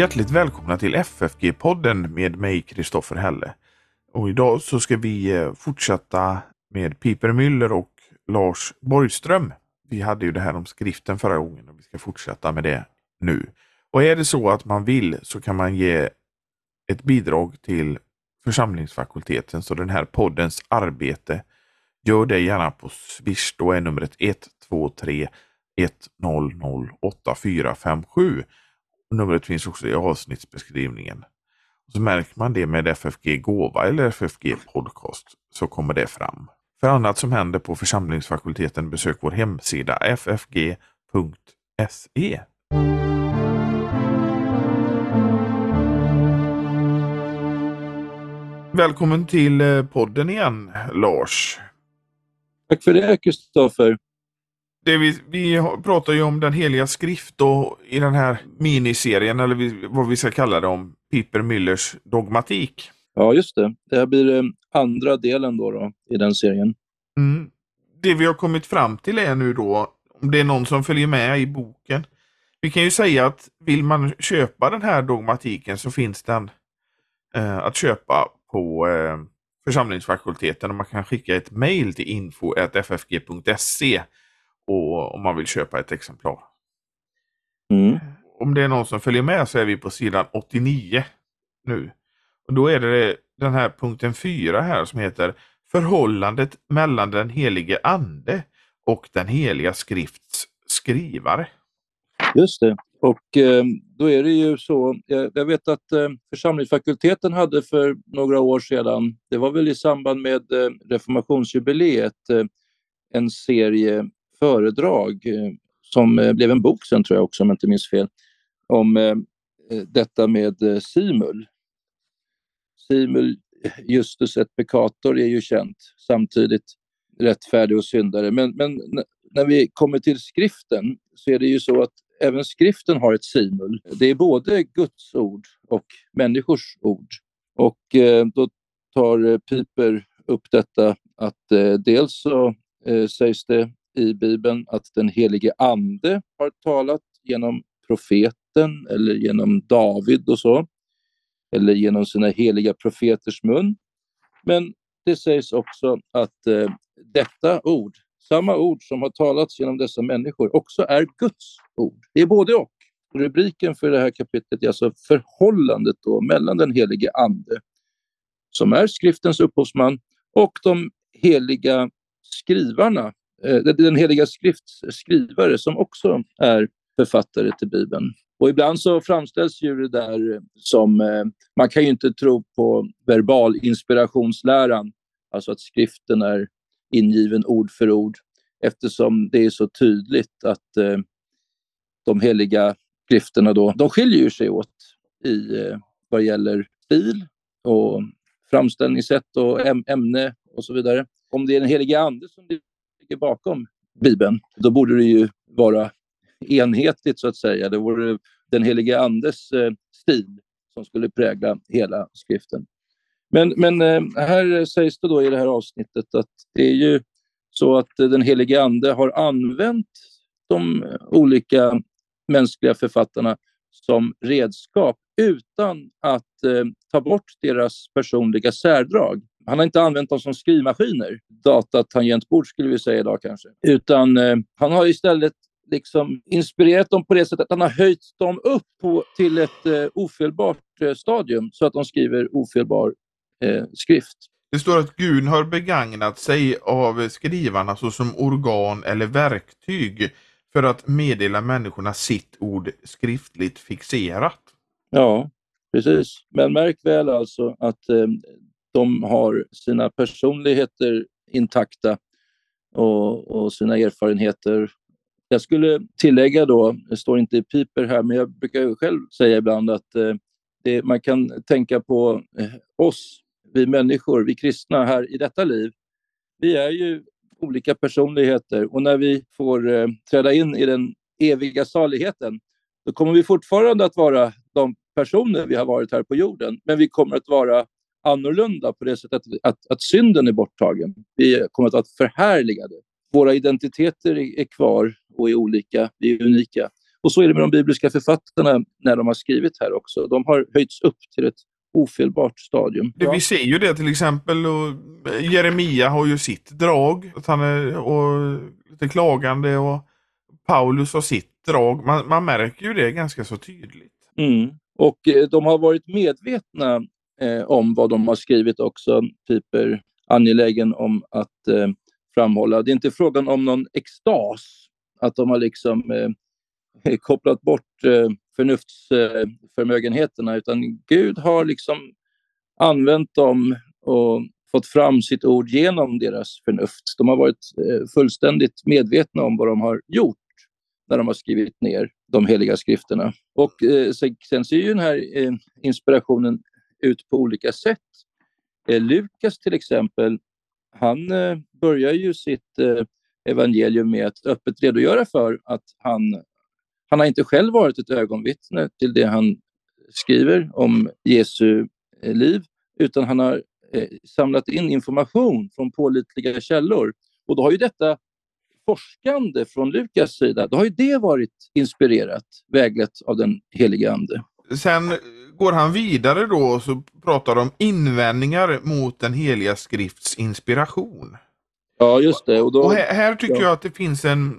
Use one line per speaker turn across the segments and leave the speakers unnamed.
Hjärtligt välkomna till FFG-podden med mig Kristoffer Helle. Och idag så ska vi eh, fortsätta med Piper Müller och Lars Borgström. Vi hade ju det här om skriften förra gången och vi ska fortsätta med det nu. Och är det så att man vill så kan man ge ett bidrag till församlingsfakulteten så den här poddens arbete. Gör det gärna på Swish. Då är numret 123 100 8457. Numret finns också i avsnittsbeskrivningen. Och så märker man det med FFG Gåva eller FFG Podcast så kommer det fram. För annat som händer på församlingsfakulteten besök vår hemsida ffg.se. Välkommen till eh, podden igen Lars.
Tack för det Kristoffer.
Det vi, vi pratar ju om den heliga skrift och i den här miniserien, eller vi, vad vi ska kalla det, om Piper Müllers dogmatik.
Ja, just det. Det här blir eh, andra delen då, då i den serien.
Mm. Det vi har kommit fram till är nu då, om det är någon som följer med i boken. Vi kan ju säga att vill man köpa den här dogmatiken så finns den eh, att köpa på eh, församlingsfakulteten och man kan skicka ett mail till info.ffg.se och om man vill köpa ett exemplar.
Mm.
Om det är någon som följer med så är vi på sidan 89 nu. Och Då är det den här punkten 4 här som heter Förhållandet mellan den helige ande och den heliga skrifts skrivare.
Just det. Och eh, då är det ju så, jag, jag vet att eh, församlingsfakulteten hade för några år sedan, det var väl i samband med eh, reformationsjubileet, eh, en serie föredrag eh, som eh, blev en bok sen tror jag också om jag inte minns fel, om eh, detta med simul. Simul justus et peccator är ju känt, samtidigt rättfärdig och syndare. Men, men när vi kommer till skriften så är det ju så att även skriften har ett simul. Det är både Guds ord och människors ord. Och eh, då tar Piper upp detta att eh, dels så eh, sägs det i Bibeln att den helige Ande har talat genom profeten eller genom David och så, eller genom sina heliga profeters mun. Men det sägs också att eh, detta ord, samma ord som har talats genom dessa människor, också är Guds ord. Det är både och. Rubriken för det här kapitlet är alltså förhållandet då mellan den helige Ande, som är skriftens upphovsman, och de heliga skrivarna, Eh, den heliga skrifts skrivare som också är författare till Bibeln. Och ibland så framställs ju det där som, eh, man kan ju inte tro på verbal inspirationsläran, alltså att skriften är ingiven ord för ord, eftersom det är så tydligt att eh, de heliga skrifterna då, de skiljer sig åt i eh, vad gäller stil och framställningssätt och ämne och så vidare. Om det är den helige Ande som ligger bakom Bibeln, då borde det ju vara enhetligt så att säga. Det vore den helige Andes eh, stil som skulle prägla hela skriften. Men, men eh, här sägs det då i det här avsnittet att det är ju så att den helige Ande har använt de olika mänskliga författarna som redskap utan att eh, ta bort deras personliga särdrag. Han har inte använt dem som skrivmaskiner, datatangentbord skulle vi säga idag kanske, utan eh, han har istället liksom inspirerat dem på det sättet att han har höjt dem upp på, till ett eh, ofelbart eh, stadium så att de skriver ofelbar eh, skrift.
Det står att Gud har begagnat sig av skrivarna såsom organ eller verktyg för att meddela människorna sitt ord skriftligt fixerat.
Ja, precis. Men märk väl alltså att eh, de har sina personligheter intakta och, och, sina erfarenheter. Jag skulle tillägga då, det står inte i piper här, men jag brukar själv säga ibland att eh, det, man kan tänka på eh, oss, vi människor, vi kristna här i detta liv. Vi är ju olika personligheter och när vi får eh, träda in i den eviga saligheten, då kommer vi fortfarande att vara de personer vi har varit här på jorden, men vi kommer att vara annorlunda på det sättet att, att, att synden är borttagen. Vi kommer att vara förhärligade. Våra identiteter är, är kvar och är olika, vi är unika. Och så är det med de bibliska författarna när de har skrivit här också. De har höjts upp till ett ofelbart stadium.
Det, vi ser ju det till exempel och Jeremia har ju sitt drag. Att han är och lite klagande och Paulus har sitt drag. Man, man märker ju det ganska så tydligt.
Mm. Och eh, de har varit medvetna eh, om vad de har skrivit också. Piper angelägen om att eh, framhålla. Det är inte frågan om någon extas, att de har liksom eh, kopplat bort eh, förnuftsförmögenheterna, utan Gud har liksom använt dem och fått fram sitt ord genom deras förnuft. De har varit eh, fullständigt medvetna om vad de har gjort när de har skrivit ner de heliga skrifterna. Och eh, sen ser ju den här eh, inspirationen ut på olika sätt. Eh, Lukas till exempel, han eh, börjar ju sitt eh, evangelium med att öppet redogöra för att han, han har inte själv varit ett ögonvittne till det han skriver om Jesu eh, liv, utan han har eh, samlat in information från pålitliga källor. Och då har ju detta forskande från Lukas sida, då har ju det varit inspirerat, väglett av den helige Ande.
Sen går han vidare då och så pratar om invändningar mot den heliga skrifts inspiration.
Ja, just det.
Och, då, och här, här, tycker ja. jag att det finns en,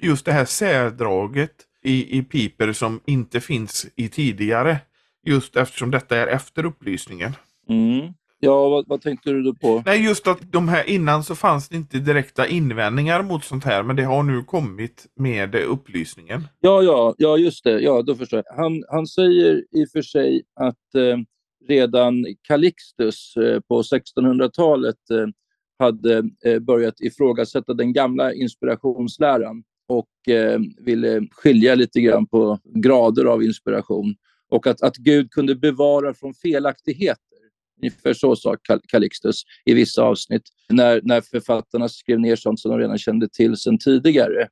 just det här särdraget i, i Piper som inte finns i tidigare. Just eftersom detta är efter upplysningen.
Mm. Ja, vad, vad, tänkte du då på?
Nej, just att de här innan så fanns det inte direkta invändningar mot sånt här, men det har nu kommit med upplysningen.
Ja, ja, ja, just det. Ja, då förstår jag. Han, han säger i och för sig att eh, redan Calixtus eh, på 1600-talet eh, hade eh, börjat ifrågasätta den gamla inspirationsläran och eh, ville skilja lite grann på grader av inspiration och att, att Gud kunde bevara från felaktigheter. Ungefär så sa Calixtus i vissa avsnitt. När, när författarna skrev ner sånt som de redan kände till sedan tidigare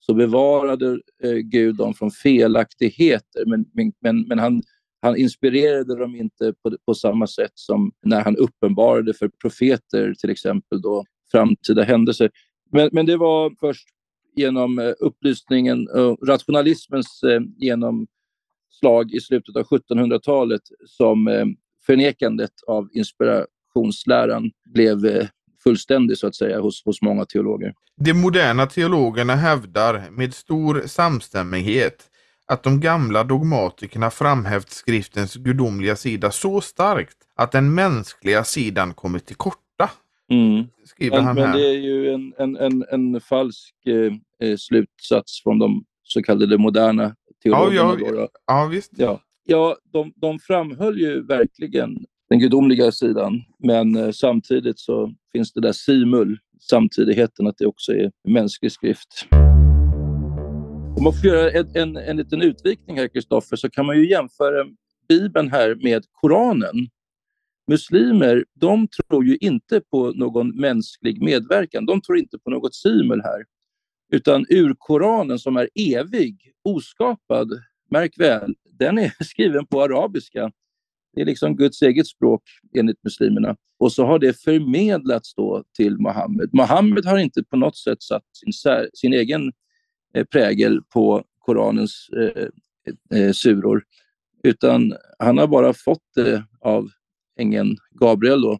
så bevarade eh, Gud dem från felaktigheter. Men, men, men han, han inspirerade dem inte på, på samma sätt som när han uppenbarade för profeter till exempel då framtida händelser. Men, men det var först genom eh, upplysningen och rationalismens eh, genomslag i slutet av 1700-talet som eh, förnekandet av inspirationsläran blev fullständig så att säga hos, hos många teologer.
De moderna teologerna hävdar med stor samstämmighet att de gamla dogmatikerna framhävt skriftens gudomliga sida så starkt att den mänskliga sidan kommit till korta.
Mm. Skriver men, han här. men det är ju en, en, en, en falsk eh, eh slutsats från de så kallade moderna teologerna.
Ja, ja, ja visst.
Ja, ja de, de framhöll ju verkligen den gudomliga sidan, men eh, samtidigt så finns det där simul, samtidigheten, att det också är mänsklig skrift. Om man får göra en, en, en liten utvikning här, Kristoffer, så kan man ju jämföra Bibeln här med Koranen. Muslimer, de tror ju inte på någon mänsklig medverkan. De tror inte på något simul här. Utan ur-Koranen som är evig, oskapad, märk väl, den är skriven på arabiska. Det är liksom Guds eget språk enligt muslimerna. Och så har det förmedlats då till Mohammed. Mohammed har inte på något sätt satt sin, sin egen Eh, prägel på Koranens eh, eh, suror. Utan han har bara fått det av ängeln Gabriel då,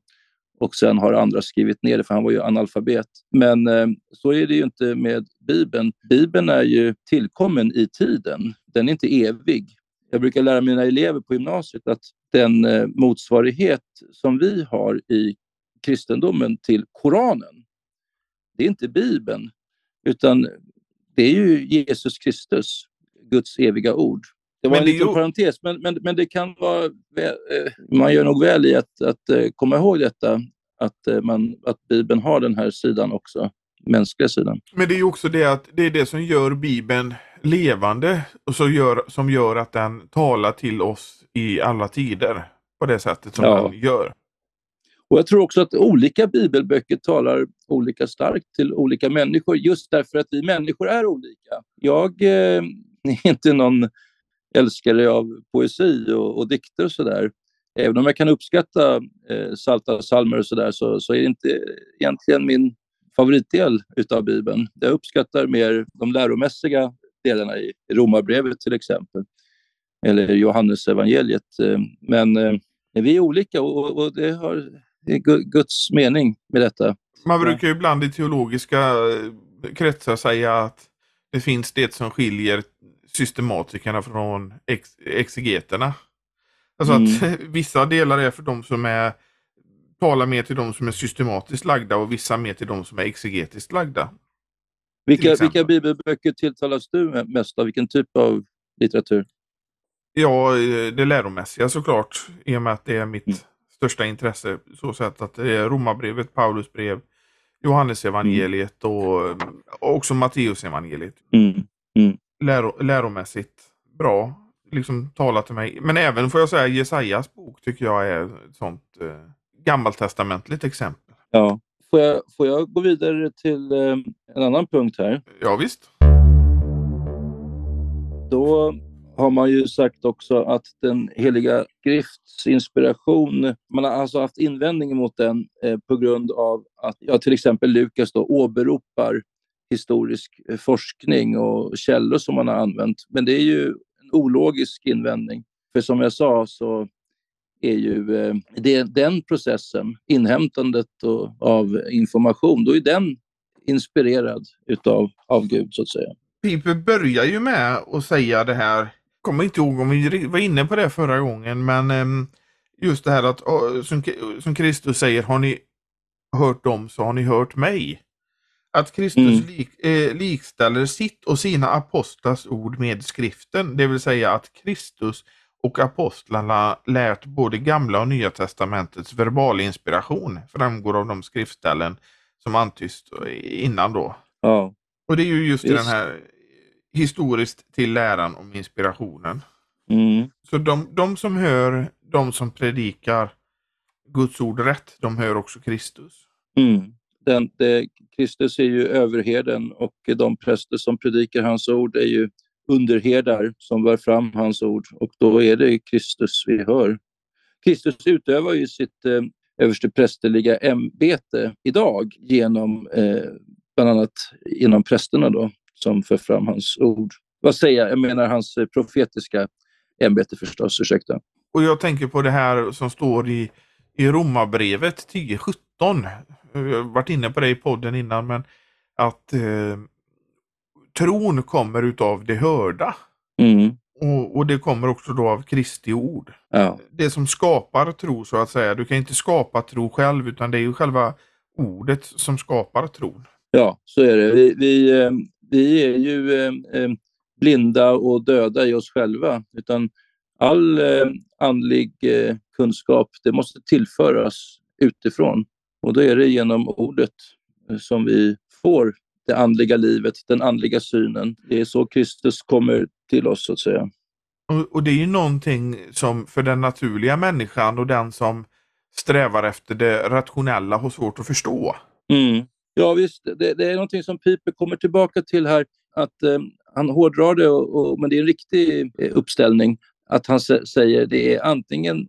och sen har andra skrivit ner det, för han var ju analfabet. Men eh, så är det ju inte med Bibeln. Bibeln är ju tillkommen i tiden. Den är inte evig. Jag brukar lära mina elever på gymnasiet att den eh, motsvarighet som vi har i kristendomen till Koranen, det är inte Bibeln, utan det är ju Jesus Kristus, Guds eviga ord. Det var men en liten ju... parentes, men, men, men det kan vara... Väl, eh, man gör nog väl i att, att eh, komma ihåg detta, att, man, att Bibeln har den här sidan också, mänskliga sidan.
Men det är ju också det att det är det som gör Bibeln levande och så gör, som gör att den talar till oss i alla tider på det sättet som ja. den gör.
Och Jag tror också att olika bibelböcker talar olika starkt till olika människor just därför att vi människor är olika. Jag eh, är inte någon älskare av poesi och, och dikter och sådär. Även om jag kan uppskatta eh, salta salmer och sådär så, så är det inte egentligen min favoritdel utav Bibeln. Jag uppskattar mer de läromässiga delarna i Romarbrevet till exempel, eller Johannes evangeliet. Men eh, vi är olika och, det har Guds mening med detta.
Man brukar ju ibland i teologiska eh, kretsar säga att det finns det som skiljer systematikerna från ex exegeterna. Alltså mm. att vissa delar är för de som är talar mer till de som är systematiskt lagda och vissa mer till de som är exegetiskt lagda.
Vilka, vilka bibelböcker tilltalas du mest av? Vilken typ av litteratur?
Ja, eh, det läromässiga såklart, i och med att det är mitt mm. största intresse. Så sätt att det är Romarbrevet, Paulus brev, Johannesevangeliet mm. och, och också Matteusevangeliet. Mm. Mm. Läro, läromässigt bra, liksom talat till mig. Men även får jag säga Jesajas bok tycker jag är ett sånt eh, gammaltestamentligt exempel.
Ja. Får jag, får jag gå vidare till eh, en annan punkt här?
Ja, visst.
Då har man ju sagt också att den heliga skrifts inspiration, man har alltså haft invändningar mot den eh, på grund av att ja, till exempel Lukas då åberopar historisk eh, forskning och källor som man har använt. Men det är ju en ologisk invändning. För som jag sa så är ju eh, det, den processen, inhämtandet och, av information, då är den inspirerad utav, av Gud så att säga.
Piper börjar ju med att säga det här, kommer inte ihåg om vi var inne på det förra gången, men ehm, just det här att som, som Kristus säger, har ni hört dem så har ni hört mig. Att Kristus mm. lik, eh, likställer sitt och sina apostlars ord med skriften, det vill säga att Kristus och apostlarna lärt både gamla och nya testamentets verbalinspiration framgår av de skriftställen som antyds innan då. Ja. Och det är ju just, just. den här historiskt till läran om inspirationen. Mm. Så de, de som hör, de som predikar Guds ord rätt, de hör också Kristus.
Mm. Den, det, Kristus är ju överherden och de präster som predikar hans ord är ju underherdar som bär fram hans ord och då är det Kristus vi hör. Kristus utövar ju sitt eh, översteprästerliga ämbete idag genom eh, bland annat genom prästerna då som för fram hans ord. Vad säger jag? Jag menar hans eh, profetiska ämbete förstås, ursäkta.
Och jag tänker på det här som står i, i Romarbrevet 10.17. Jag har varit inne på det i podden innan men att eh, tron kommer utav det hörda. Mm. Och, och, det kommer också då av Kristi ord. Ja. Det som skapar tro så att säga. Du kan inte skapa tro själv utan det är ju själva ordet som skapar tron.
Ja, så är det. Vi, vi, eh, vi är ju eh, eh, blinda och döda i oss själva. Utan all andlig kunskap, det måste tillföras utifrån. Och då är det genom ordet som vi får det andliga livet, den andliga synen. Det är så Kristus kommer till oss så att säga.
Och, och, det är ju någonting som för den naturliga människan och den som strävar efter det rationella har svårt att förstå.
Mm. Ja visst, det, det, är någonting som Piper kommer tillbaka till här. Att eh, Han hårdrar det, och, och, men det är en riktig eh, uppställning. Att han säger det är antingen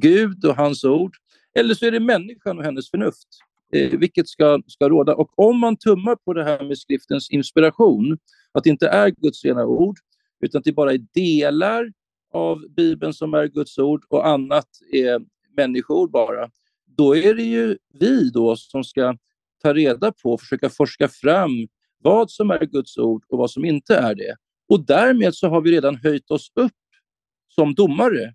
Gud och hans ord eller så är det människan och hennes förnuft eh, vilket ska, ska råda. Och om man tummar på det här med skriftens inspiration, att det inte är Guds rena ord, utan att det bara är delar av Bibeln som är Guds ord och annat är människoord bara, då är det ju vi då som ska ta reda på och försöka forska fram vad som är Guds ord och vad som inte är det. Och därmed så har vi redan höjt oss upp som domare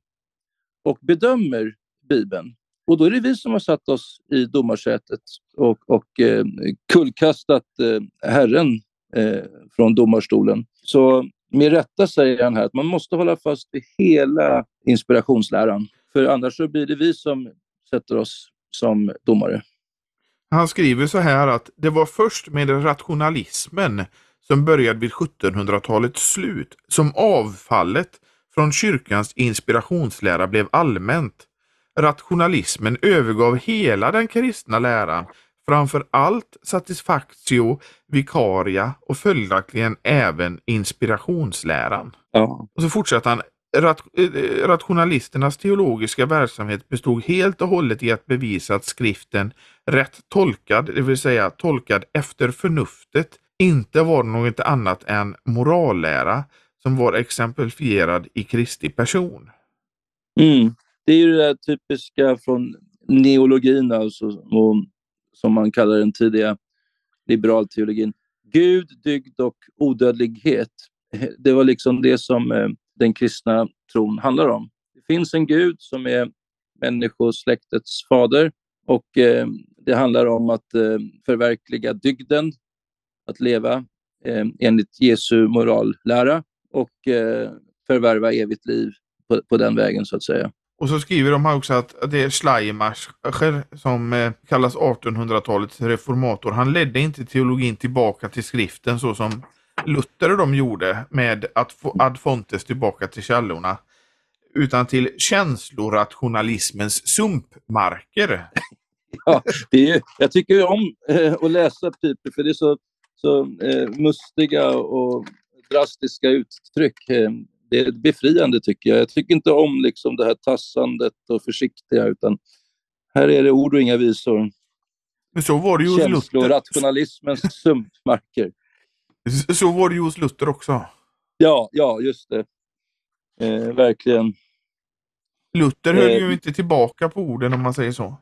och bedömer Bibeln. Och då är det vi som har satt oss i domarsätet och, och eh, kullkastat eh, Herren eh, från domarstolen. Så med rätta säger han här att man måste hålla fast vid hela inspirationsläran. För annars så blir det vi som sätter oss som domare.
Han skriver så här att det var först med rationalismen som började vid 1700-talets slut som avfallet från kyrkans inspirationslära blev allmänt rationalismen övergav hela den kristna läran, framför allt satisfactio vicaria och följaktligen även inspirationsläran. Ja. Och så fortsätter han. Rat eh, rationalisternas teologiska verksamhet bestod helt och hållet i att bevisa att skriften rätt tolkad, det vill säga tolkad efter förnuftet, inte var något annat än morallära som var exemplifierad i Kristi person.
Mm. Det är ju det där typiska från neologin, alltså, och, som man kallar den tidiga liberalteologin. Gud, dygd och odödlighet. Det var liksom det som eh, den kristna tron handlar om. Det finns en Gud som är människosläktets fader och eh, det handlar om att eh, förverkliga dygden, att leva eh, enligt Jesu morallära och eh, förvärva evigt liv på, på, den vägen så att säga.
Och så skriver de här också att det är Schleiermacher som eh, kallas 1800-talets reformator. Han ledde inte teologin tillbaka till skriften så som Luther och de gjorde med att få ad fontes tillbaka till källorna. Utan till känslorationalismens sumpmarker.
ja, det är, jag tycker om eh, att läsa Piper för det är så, så eh, mustiga och drastiska uttryck. Eh, det är befriande tycker jag. Jag tycker inte om liksom det här tassandet och försiktiga utan här är det ord och inga visor.
Men så var det ju hos Luther.
rationalismens sumpmarker.
Så var det ju hos Luther också.
Ja, ja just det. Eh, verkligen.
Luther höll eh, ju inte tillbaka på orden om man säger så.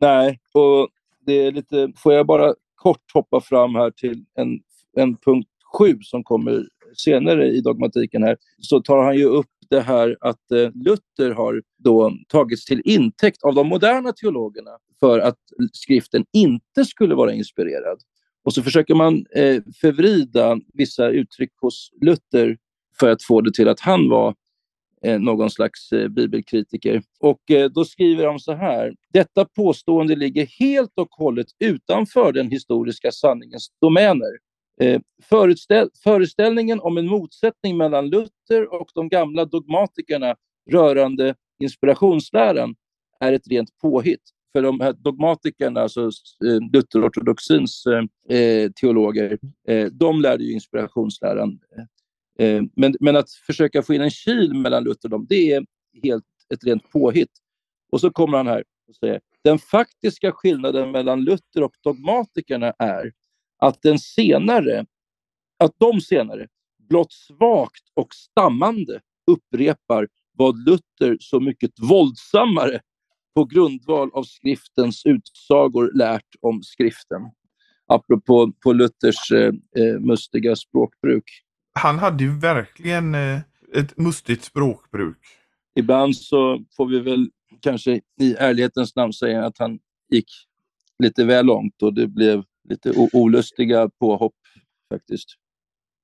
Nej, och det är lite... Får jag bara kort hoppa fram här till en, en punkt sju som kommer senare i dogmatiken här, så tar han ju upp det här att eh, Luther har då tagits till intäkt av de moderna teologerna för att skriften inte skulle vara inspirerad. Och så försöker man eh, förvrida vissa uttryck hos Luther för att få det till att han var eh, någon slags eh, bibelkritiker. Och eh, då skriver de så här. Detta påstående ligger helt och hållet utanför den historiska sanningens domäner. Eh, föreställ föreställningen om en motsättning mellan Luther och de gamla dogmatikerna rörande inspirationsläran är ett rent påhitt. För de här dogmatikerna, alltså eh, Lutherortodoxins eh, eh, teologer, eh, de lärde ju inspirationsläran. Eh, eh, men, men att försöka få in en kil mellan Luther och dem, det är helt ett rent påhitt. Och så kommer han här och säger den faktiska skillnaden mellan Luther och dogmatikerna är att den senare, att de senare blott svagt och stammande upprepar vad Luther så mycket våldsammare på grundval av skriftens utsagor lärt om skriften. Apropå på Luthers eh, eh, mustiga språkbruk.
Han hade ju verkligen eh, ett mustigt språkbruk.
Ibland så får vi väl kanske i ärlighetens namn säga att han gick lite väl långt och det blev lite olustiga påhopp faktiskt.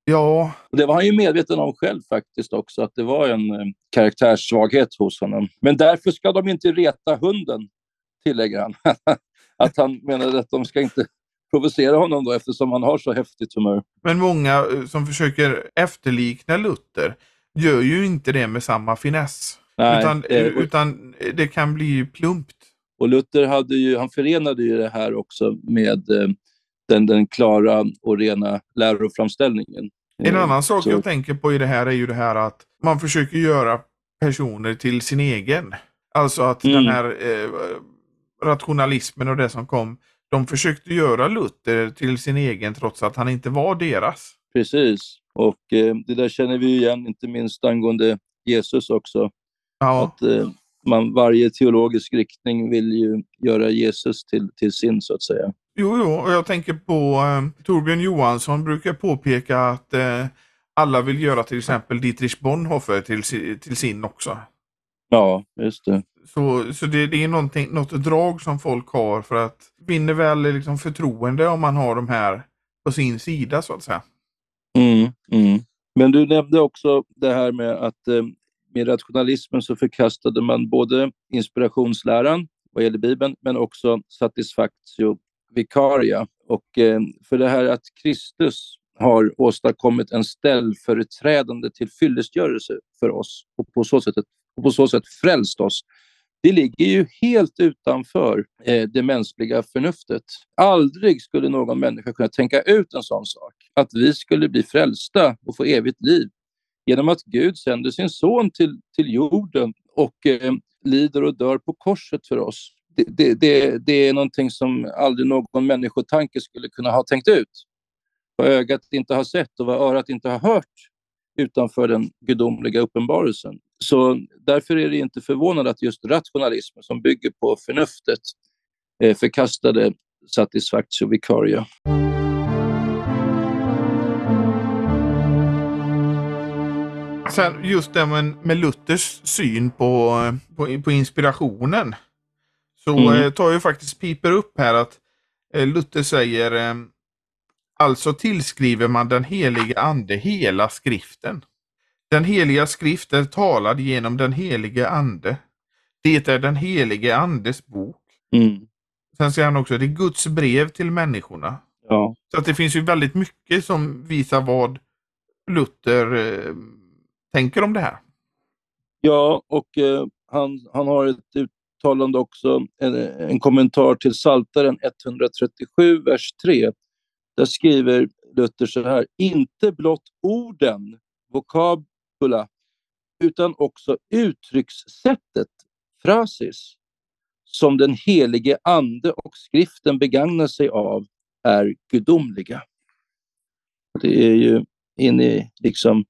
Ja.
Och det var han ju medveten om själv faktiskt också, att det var en eh, karaktärssvaghet hos honom. Men därför ska de inte reta hunden, tillägger han. att han menade att de ska inte provocera honom då eftersom han har så häftigt humör.
Men många eh, som försöker efterlikna Luther gör ju inte det med samma finess. Nej, utan, eh, utan det kan bli plumpt.
Och Luther hade ju, han förenade ju det här också med eh, den, den klara och rena läroframställningen.
En annan sak Så. jag tänker på i det här är ju det här att man försöker göra personer till sin egen. Alltså att mm. den här eh, rationalismen och det som kom, de försökte göra Luther till sin egen trots att han inte var deras.
Precis, och eh, det där känner vi igen, inte minst angående Jesus också. Ja. Att eh, man, varje teologisk riktning vill ju göra Jesus till, till sin, så att säga.
Jo, jo, och jag tänker på eh, Torbjörn Johansson brukar påpeka att eh, alla vill göra till exempel Dietrich Bonhoeffer till, till sin också.
Ja, just det.
Så, så det, det är något drag som folk har för att vinner väl liksom förtroende om man har de här på sin sida så att säga.
Mm, mm. Men du nämnde också det här med att eh, med rationalismen så förkastade man både inspirationsläran vad gäller Bibeln, men också satisfactio vikaria. Och eh, för det här att Kristus har åstadkommit en ställföreträdande tillfyllestgörelse för oss och på så sätt, och på så sätt frälst oss. Det ligger ju helt utanför eh, det mänskliga förnuftet. Aldrig skulle någon människa kunna tänka ut en sån sak, att vi skulle bli frälsta och få evigt liv genom att Gud sänder sin son till, till jorden och eh, lider och dör på korset för oss det, det, det, är någonting som aldrig någon människotanke skulle kunna ha tänkt ut. vad ögat inte har sett och vad örat inte har hört utanför den gudomliga uppenbarelsen. Så därför är det inte förvånande att just rationalismen som bygger på förnuftet eh, förkastade satisfactio vicaria.
Alltså, Sen just det med, med Luthers syn på, på, på inspirationen. Så mm. eh, tar ju faktiskt Piper upp här att eh, Luther säger eh, Alltså tillskriver man den helige ande hela skriften. Den heliga skrift är talad genom den helige ande. Det är den helige andes bok. Mm. Sen säger han också att det är Guds brev till människorna. Ja. Så att det finns ju väldigt mycket som visar vad Luther eh, tänker om det här.
Ja, och eh, han, han har ett uttalande också, en, en kommentar till Saltaren 137, vers 3. Där skriver Luther så här, inte blott orden, vokabula, utan också uttryckssättet, frasis, som den helige ande och skriften begagnar sig av är gudomliga. Det är ju in i liksom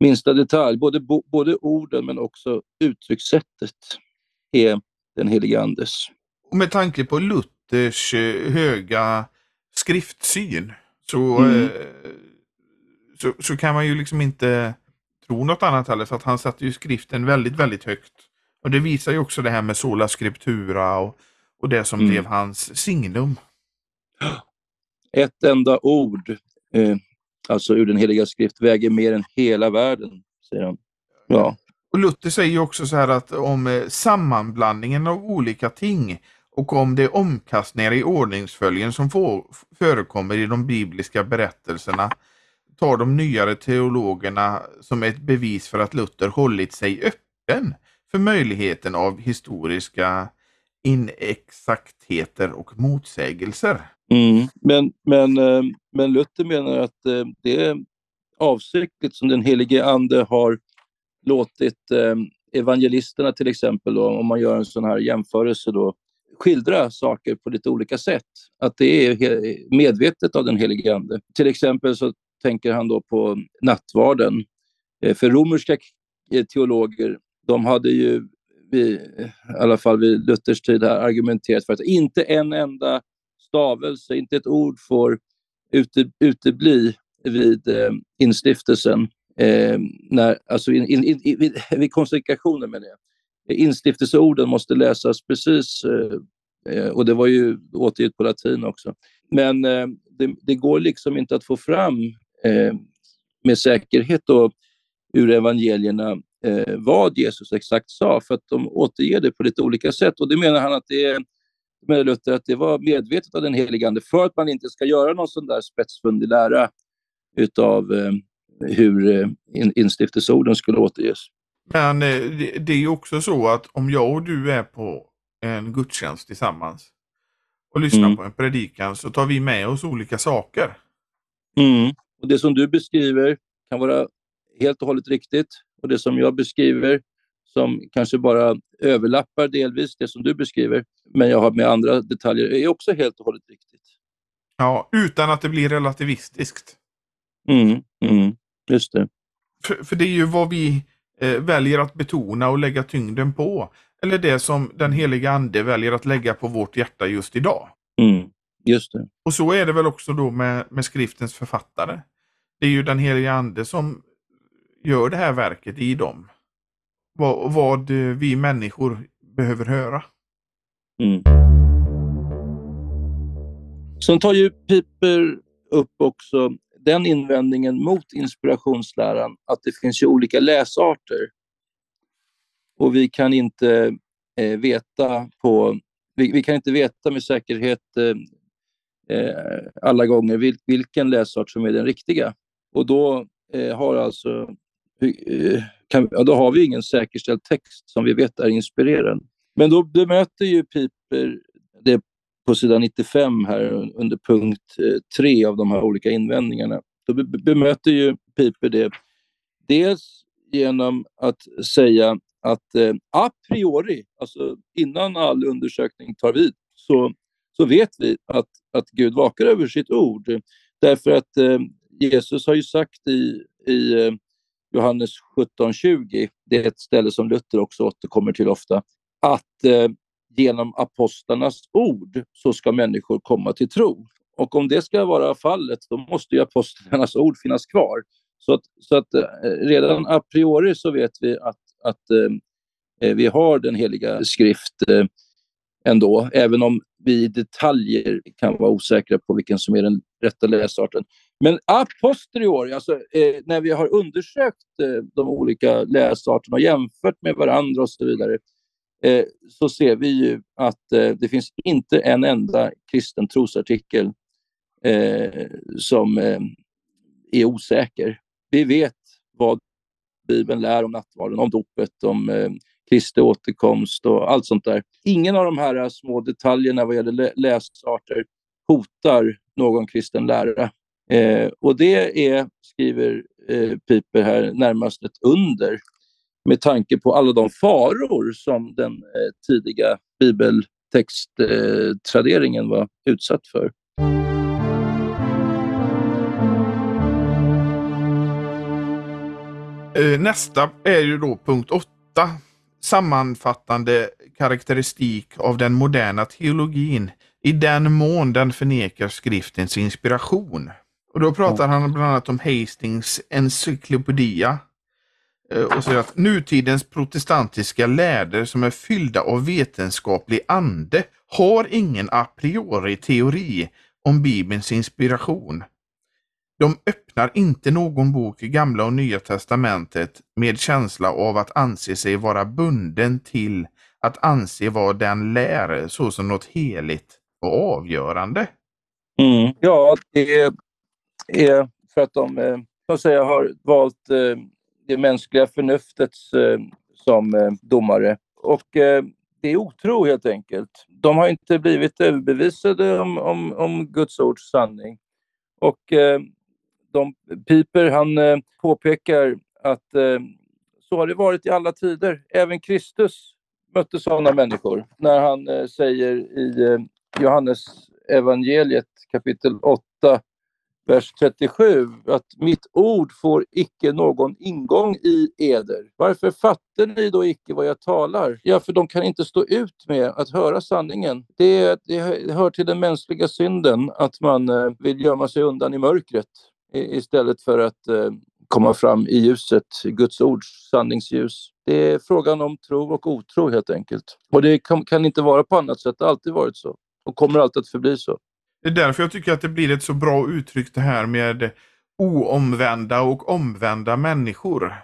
minsta detalj, både, både orden men också uttryckssättet är den helige Andes.
Och med tanke på Luthers eh, höga skriftsyn så, mm. eh, så, så, kan man ju liksom inte tro något annat heller för att han satte ju skriften väldigt, väldigt högt. Och det visar ju också det här med sola scriptura och, och det som mm. blev hans signum.
Ett enda ord, eh, alltså ur den heliga skrift, väger mer än hela världen, säger han. Ja.
Och Luther säger också så här att om eh, sammanblandningen av olika ting och om de omkastningar i ordningsföljen som får, förekommer i de bibliska berättelserna tar de nyare teologerna som ett bevis för att Luther hållit sig öppen för möjligheten av historiska inexaktheter och motsägelser.
Mm. Men, men, eh, men Luther menar att eh, det är avsiktligt som den helige ande har låtit eh, evangelisterna till exempel, då, om man gör en sån här jämförelse, då, skildra saker på lite olika sätt. Att det är medvetet av den helige Ande. Till exempel så tänker han då på nattvarden. Eh, för romerska eh, teologer, de hade ju i alla fall vid Luthers tid här argumenterat för att inte en enda stavelse, inte ett ord får ute, utebli vid eh, instiftelsen. Eh, när, alltså in, in, in, vid, vid konsekrationen med det. Instiftelseorden måste läsas precis, eh, eh, och det var ju återgivet på latin också. Men eh, det, det, går liksom inte att få fram eh, med säkerhet då, ur evangelierna eh, vad Jesus exakt sa, för att de återger det på lite olika sätt. Och det menar han att det är menar Luther att det var medvetet av den helige Ande för att man inte ska göra någon sån där spetsfundig lära utav eh, hur eh, instiftelseorden skulle återges.
Men eh, det är ju också så att om jag och du är på en gudstjänst tillsammans och lyssnar mm. på en predikan så tar vi med oss olika saker.
Mm. Och Det som du beskriver kan vara helt och hållet riktigt och det som jag beskriver som kanske bara överlappar delvis det som du beskriver, men jag har med andra detaljer, är också helt och hållet riktigt.
Ja, utan att det blir relativistiskt.
Mm, mm, just det.
För, för det är ju vad vi eh, väljer att betona och lägga tyngden på. Eller det som den heliga ande väljer att lägga på vårt hjärta just idag.
Mm, just det.
Och så är det väl också då med, med skriftens författare. Det är ju den heliga ande som gör det här verket i dem. Vad, vad vi människor behöver höra.
Mm. Sen tar ju Piper upp också den invändningen mot inspirationsläran att det finns ju olika läsarter. Och vi kan inte eh, veta på vi, vi, kan inte veta med säkerhet eh, eh alla gånger vil, vilken läsart som är den riktiga. Och då eh, har alltså eh, kan, ja, då har vi ingen säkerställd text som vi vet är inspirerad. Men då bemöter ju Piper det på sidan 95 här under punkt eh, 3 av de här olika invändningarna. Då bemöter ju Piper det dels genom att säga att eh, a priori, alltså innan all undersökning tar vid, så, så vet vi att, att Gud vakar över sitt ord. Därför att eh, Jesus har ju sagt i, i eh, Johannes 17.20, det är ett ställe som Luther också återkommer till ofta, att eh, genom apostlarnas ord så ska människor komma till tro. Och om det ska vara fallet, då måste ju apostlarnas ord finnas kvar. Så att, så att eh, redan a priori så vet vi att, att eh, eh, vi har den heliga skrift eh, ändå, även om vi i detaljer kan vara osäkra på vilken som är den rätta läsarten. Men a posteriori, alltså eh, när vi har undersökt eh, de olika läsarterna och jämfört med varandra och så vidare, eh, så ser vi ju att eh, det finns inte en enda kristen trosartikel eh, som eh, är osäker. Vi vet vad Bibeln lär om nattvarden, om dopet, om eh, Kristi återkomst och allt sånt där. Ingen av de här eh, små detaljerna vad gäller läsarter hotar någon kristen lärare. Eh, och det är, skriver eh, Piper här, närmast ett under med tanke på alla de faror som den eh, tidiga bibeltexttraderingen var utsatt för.
Eh, nästa är ju då punkt 8. Sammanfattande karaktäristik av den moderna teologin i den mån den förnekar skriftens inspiration. Och då pratar han bland annat om Hastings encyklopedia eh, Eh, och säger att nutidens protestantiska lärder som är fyllda av vetenskaplig ande har ingen a priori teori om Bibelns inspiration. De öppnar inte någon bok i Gamla och Nya testamentet med känsla av att anse sig vara bunden till att anse vad den lär såsom något heligt och avgörande.
Mm. Ja, det är för att de eh, så att säga, har valt eh, det mänskliga förnuftet eh, som eh, domare. Och eh, det är otro helt enkelt. De har inte blivit överbevisade om, om, om Guds ords sanning. Och eh, de, Piper han påpekar att så har det varit i alla tider. Även Kristus mötte sådana människor när han säger i Johannes evangeliet kapitel 8 vers 37, att mitt ord får icke någon ingång i eder. Varför fattar ni då icke vad jag talar? Ja, för de kan inte stå ut med att höra sanningen. Det, det hör till den mänskliga synden att man eh, vill gömma sig undan i mörkret istället för att eh, komma fram i ljuset, Guds ords sanningsljus. Det är frågan om tro och otro helt enkelt. Och det kan, kan inte vara på annat sätt, det har alltid varit så och kommer alltid att förbli så.
Det är därför jag tycker att det blir ett så bra uttryck det här med oomvända och omvända människor.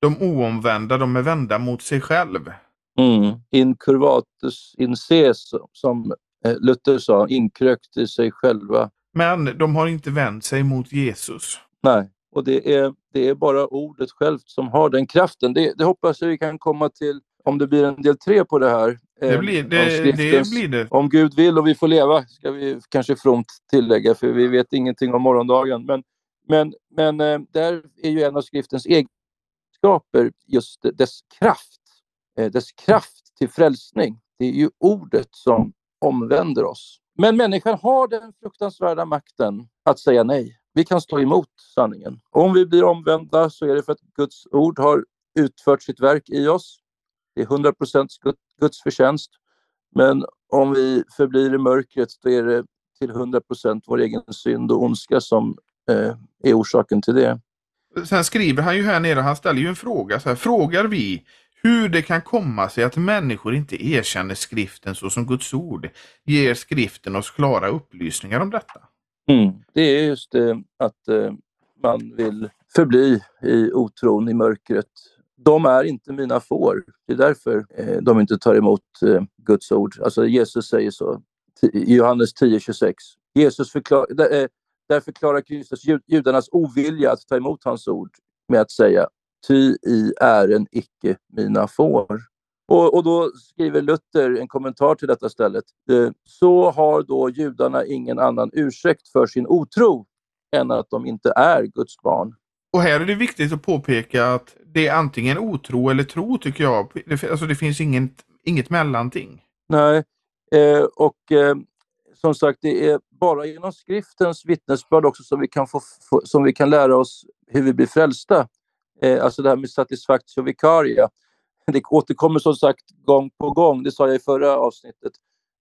De oomvända, de är vända mot sig själv.
Mm. Incurvatus in se, som eh, Luther sa, inkrökt i sig själva.
Men de har inte vänt sig mot Jesus.
Nej, och det är, det är bara ordet självt som har den kraften. Det, det hoppas jag vi kan komma till om det blir en del tre på det här.
Det eh, blir det, det blir det.
Om Gud vill och vi får leva, ska vi kanske fromt tillägga, för vi vet ingenting om morgondagen. Men, men, men eh, där är ju en av skriftens egenskaper just dess kraft. Eh, dess kraft till frälsning. Det är ju ordet som omvänder oss. Men människan har den fruktansvärda makten att säga nej. Vi kan stå emot sanningen. Om vi blir omvända så är det för att Guds ord har utfört sitt verk i oss. Det är 100 Guds förtjänst. Men om vi förblir i mörkret då är det till 100% vår egen synd och ondska som eh, är orsaken till det.
Sen skriver han ju här nere, han ställer ju en fråga. Så här, Frågar vi hur det kan komma sig att människor inte erkänner skriften så som Guds ord ger skriften oss klara upplysningar om detta?
Mm. Det är just det att eh, man vill förbli i otron, i mörkret de är inte mina får. Det är därför eh, de inte tar emot eh, Guds ord. Alltså Jesus säger så i Johannes 10.26. Jesus förklar, där, eh, förklarar Kristus judarnas ovilja att ta emot hans ord med att säga ty i ären icke mina får. Och, och, då skriver Luther en kommentar till detta stället. Så har då judarna ingen annan ursäkt för sin otro än att de inte är Guds barn.
Och här är det viktigt att påpeka att det är antingen otro eller tro tycker jag. Alltså det finns inget, inget mellanting.
Nej, eh, och eh, som sagt det är bara genom skriftens vittnesbörd också som vi kan, få, som vi kan lära oss hur vi blir frälsta. Eh, alltså det här med satisfactio vicaria. Det återkommer som sagt gång på gång, det sa jag i förra avsnittet.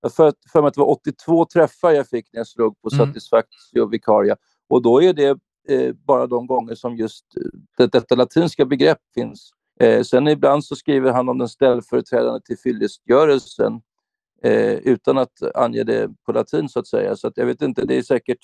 Jag för, för mig att det var 82 träffar jag fick när jag slog på mm. satisfactio vicaria. Och då är det eh, bara de gånger som just eh, det, detta latinska begrepp finns. Eh, sen ibland så skriver han om den ställföreträdande till fyllestgörelsen eh, utan att ange det på latin så att säga. Så att jag vet inte, det är säkert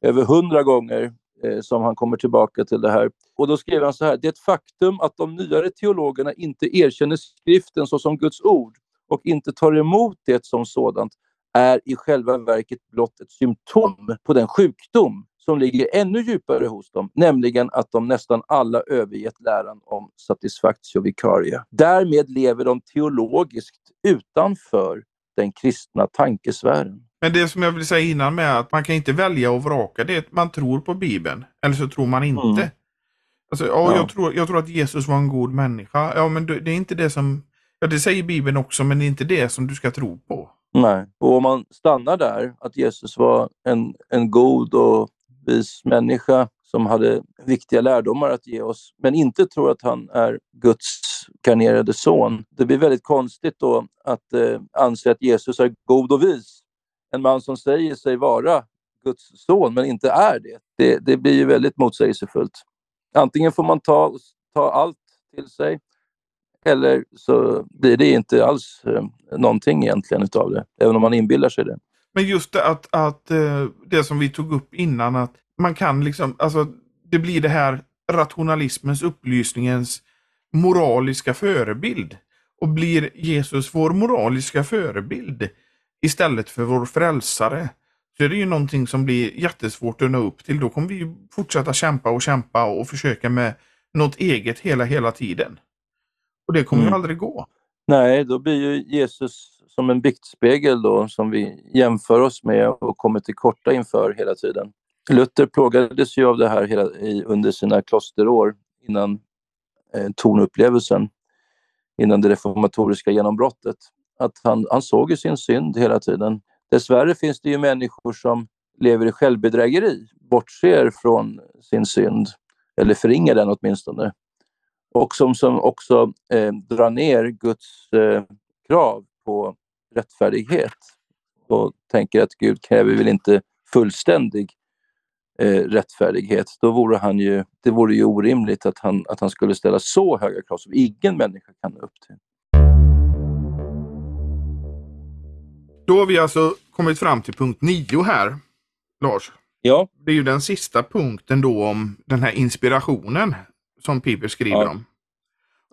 över hundra gånger eh, som han kommer tillbaka till det här. Och då skriver han så här, det är ett faktum att de nyare teologerna inte erkänner skriften såsom Guds ord och inte tar emot det som sådant är i själva verket blott ett symptom på den sjukdom som ligger ännu djupare hos dem, nämligen att de nästan alla övergett läran om satisfactio vicaria. Därmed lever de teologiskt utanför den kristna tankesfären.
Men det som jag vill säga innan med att man kan inte välja och vraka, det är att man tror på Bibeln, eller så tror man inte. Mm. Alltså, ja, ja. Jag, tror, jag tror att Jesus var en god människa. Ja, men det är inte det som... Ja, det säger Bibeln också, men det är inte det som du ska tro på.
Nej, och om man stannar där, att Jesus var en, en god och vis människa som hade viktiga lärdomar att ge oss, men inte tror att han är Guds karnerade son. Det blir väldigt konstigt då att eh, anse att Jesus är god och vis. En man som säger sig vara Guds son men inte är det. Det, det blir ju väldigt motsägelsefullt. Antingen får man ta, ta allt till sig eller så blir det inte alls eh, någonting egentligen utav det, även om man inbillar sig det.
Men just det att, att eh, det som vi tog upp innan, att man kan liksom, alltså det blir det här rationalismens, upplysningens moraliska förebild. Och blir Jesus vår moraliska förebild istället för vår frälsare så är det ju någonting som blir jättesvårt att nå upp till. Då kommer vi fortsätta kämpa och kämpa och försöka med något eget hela, hela tiden. Och det kommer mm. ju aldrig gå.
Nej, då blir ju Jesus som en biktspegel då som vi jämför oss med och kommer till korta inför hela tiden. Luther plågades ju av det här hela, i, under sina klosterår innan eh, tonupplevelsen, innan det reformatoriska genombrottet. Att han, han såg ju sin synd hela tiden. Dessvärre finns det ju människor som lever i självbedrägeri, bortser från sin synd, eller förringar den åtminstone. Och som, som också eh, drar ner Guds eh, krav på rättfärdighet och tänker att Gud kräver väl inte fullständig eh, rättfärdighet. Då vore han ju, det vore ju orimligt att han, att han skulle ställa så höga krav som ingen människa kan nå upp till.
Då har vi alltså kommit fram till punkt nio här, Lars.
Ja.
Det är ju den sista punkten då om den här inspirationen som Piper skriver ja. om.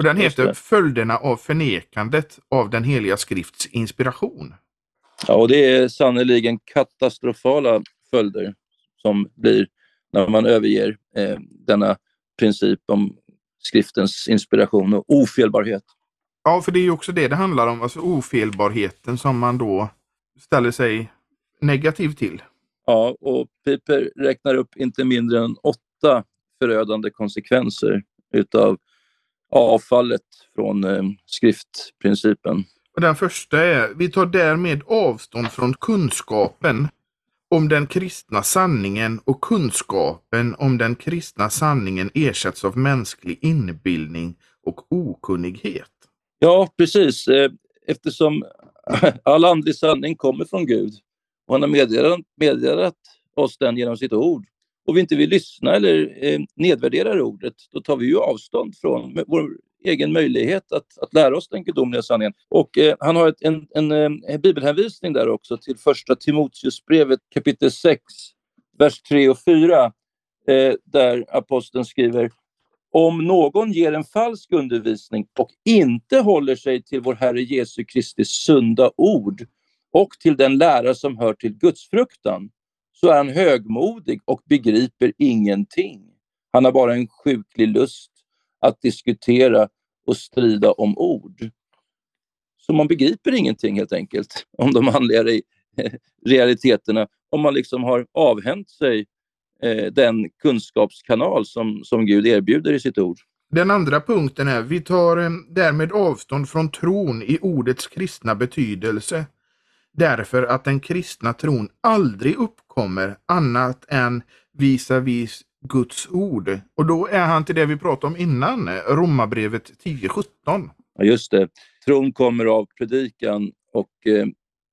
Och den heter Följderna av förnekandet av den heliga skrifts inspiration.
Ja, och det är sannerligen katastrofala följder som blir när man överger eh, denna princip om skriftens inspiration och ofelbarhet.
Ja, för det är ju också det det handlar om, alltså ofelbarheten som man då ställer sig negativ till.
Ja, och Piper räknar upp inte mindre än åtta förödande konsekvenser utav avfallet från eh, skriftprincipen.
Och den första är, vi tar därmed avstånd från kunskapen om den kristna sanningen och kunskapen om den kristna sanningen ersätts av mänsklig inbildning och okunnighet.
Ja, precis. Eh, eftersom all andlig sanning kommer från Gud och han har meddelat, meddelat oss den genom sitt ord och vi inte vill lyssna eller eh, nedvärderar ordet, då tar vi ju avstånd från vår egen möjlighet att, att lära oss den gudomliga sanningen. Och eh, han har ett, en, en, en, eh, bibelhänvisning där också till första Timoteusbrevet kapitel 6, vers 3 och 4, eh, där aposteln skriver om någon ger en falsk undervisning och inte håller sig till vår Herre Jesu Kristi sunda ord och till den lära som hör till gudsfruktan, så är han högmodig och begriper ingenting. Han har bara en sjuklig lust att diskutera och strida om ord. Så man begriper ingenting helt enkelt om de andliga realiteterna om man liksom har avhänt sig eh, den kunskapskanal som, som Gud erbjuder i sitt ord.
Den andra punkten är vi tar eh, därmed avstånd från tron i ordets kristna betydelse därför att den kristna tron aldrig uppkommer annat än visavis Guds ord. Och då är han till det vi pratade om innan, Romarbrevet 10.17.
Ja, just det. Tron kommer av predikan och eh,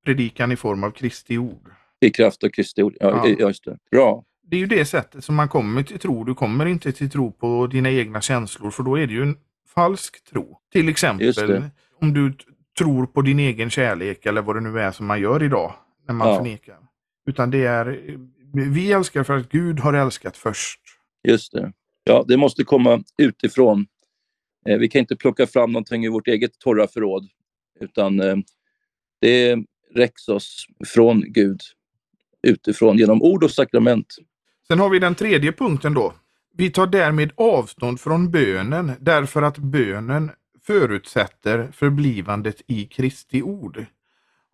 Predikan i form av Kristi ord.
i kraft av Kristi ord. Ja,
Ja.
just det. Bra.
Det är ju det sättet som man kommer till tro. Du kommer inte till tro på dina egna känslor för då är det ju en falsk tro. Till exempel om du tror på din egen kärlek eller vad det nu är som man gör idag när man
Ja.
förnekar. Utan det är, vi älskar för att Gud har älskat först.
Just det. Ja, det måste komma utifrån. Eh, vi kan inte plocka fram någonting i vårt eget torra förråd, utan eh, det räcks oss från Gud utifrån genom ord och sakrament.
Sen har vi den tredje punkten då. Vi tar därmed avstånd från bönen därför att bönen förutsätter förblivandet i Kristi ord.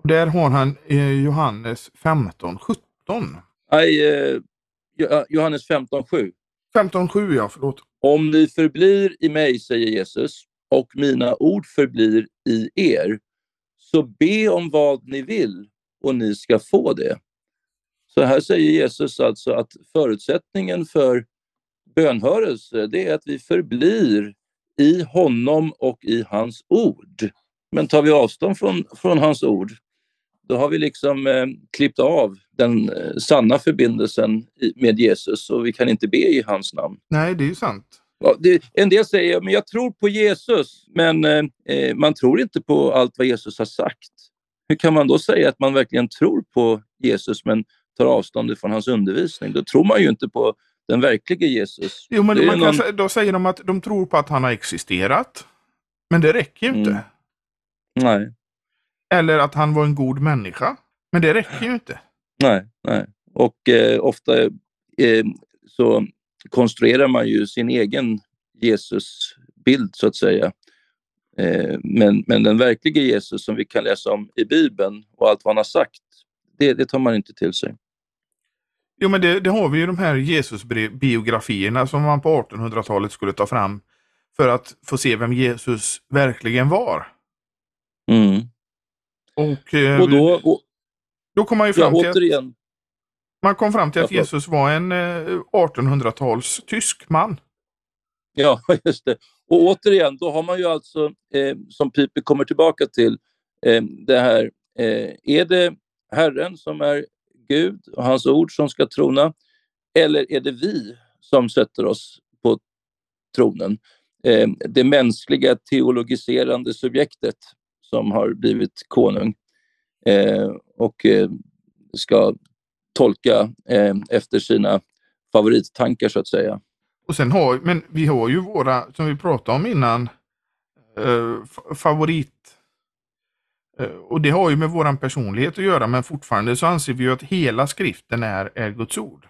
Och där har han eh, Johannes 15, 17.
Nej, eh, Jo- Johannes 15.7.
15.7 ja, förlåt.
Om ni förblir i mig, säger Jesus, och mina ord förblir i er, så be om vad ni vill och ni ska få det. Så här säger Jesus alltså att förutsättningen för bönhörelse, det är att vi förblir i honom och i hans ord. Men tar vi avstånd från, från hans ord, då har vi liksom eh, klippt av den eh, sanna förbindelsen med Jesus och vi kan inte be i hans namn.
Nej, det är ju sant.
Ja, det, en del säger men jag tror på Jesus, men eh, eh, man tror inte på allt vad Jesus har sagt. Hur kan man då säga att man verkligen tror på Jesus men tar avstånd från hans undervisning? Då tror man ju inte på den verkliga Jesus.
Jo, men man
någon-
sä- då säger de att de tror på att han har existerat. Men det räcker ju inte.
Mm. Nej,
Eller att han var en god människa. Men det räcker ju inte.
nej, nej. Och eh, ofta eh, så konstruerar man ju sin egen Jesusbild så att säga. Eh, men, men den verkliga Jesus som vi kan läsa om i Bibeln och allt vad han har sagt, det, det tar man inte till sig.
Jo, men det, det har vi ju de här Jesus-biografierna som man på 1800-talet skulle ta fram för att få se vem Jesus verkligen var.
Mm.
Och, eh,
Och då, och,
då kom man ju
ja,
fram till att,
återigen,
man kom fram till
Ja,
att. Jesus var en eh, 1800-tals tysk man.
ja just det. Och återigen, då har man ju alltså, eh, som Piper kommer tillbaka till, eh, det här, eh, är det Herren som är Gud och hans ord som ska trona? Eller är det vi som sätter oss på tronen? Eh, det mänskliga teologiserande subjektet som har blivit konung eh, och eh, ska tolka eh, efter sina favorittankar så att säga.
Och sen har, men vi har ju våra, som vi pratade om innan, eh, favorit. Eh, och det har ju med våran personlighet att göra, men fortfarande så anser vi ju att hela skriften är, är Guds ord.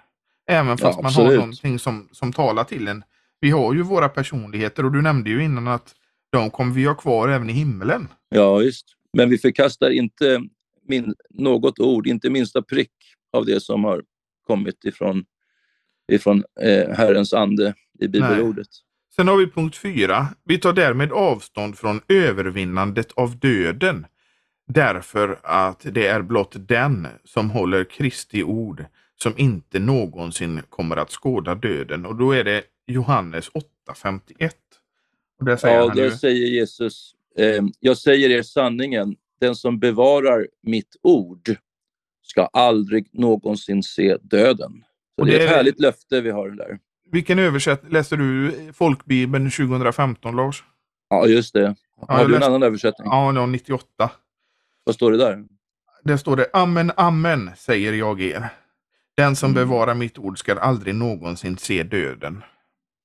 Även fast
Ja,
man har någonting som, som talar till en. Vi har ju våra personligheter och du nämnde ju innan att de kommer vi ha kvar även i himmelen.
Ja, visst. Men vi förkastar inte min, något ord, inte minsta prick av det som har kommit ifrån, ifrån eh, Herrens ande i bibelordet.
Sen har vi punkt fyra. Vi tar därmed avstånd från övervinnandet av döden. Därför att det är blott den som håller Kristi ord som inte någonsin kommer att skåda döden. Och då är det Johannes 8.51. Och där säger
Ja,
han
där
ju,
säger Jesus, eh, jag säger er sanningen, den som bevarar mitt ord ska aldrig någonsin se döden. Så
Och
det är
det
ett
är-
härligt löfte vi har där.
vilken översättning läser du Folkbibeln 2015 Lars?
Ja, just det.
Ja,
Har
jag
du en
läste-
annan översättning?
Ja, det var 98.
Vad står det där?
Där står det Amen, amen säger jag er. Den som
Mm.
bevarar mitt ord ska aldrig någonsin se döden.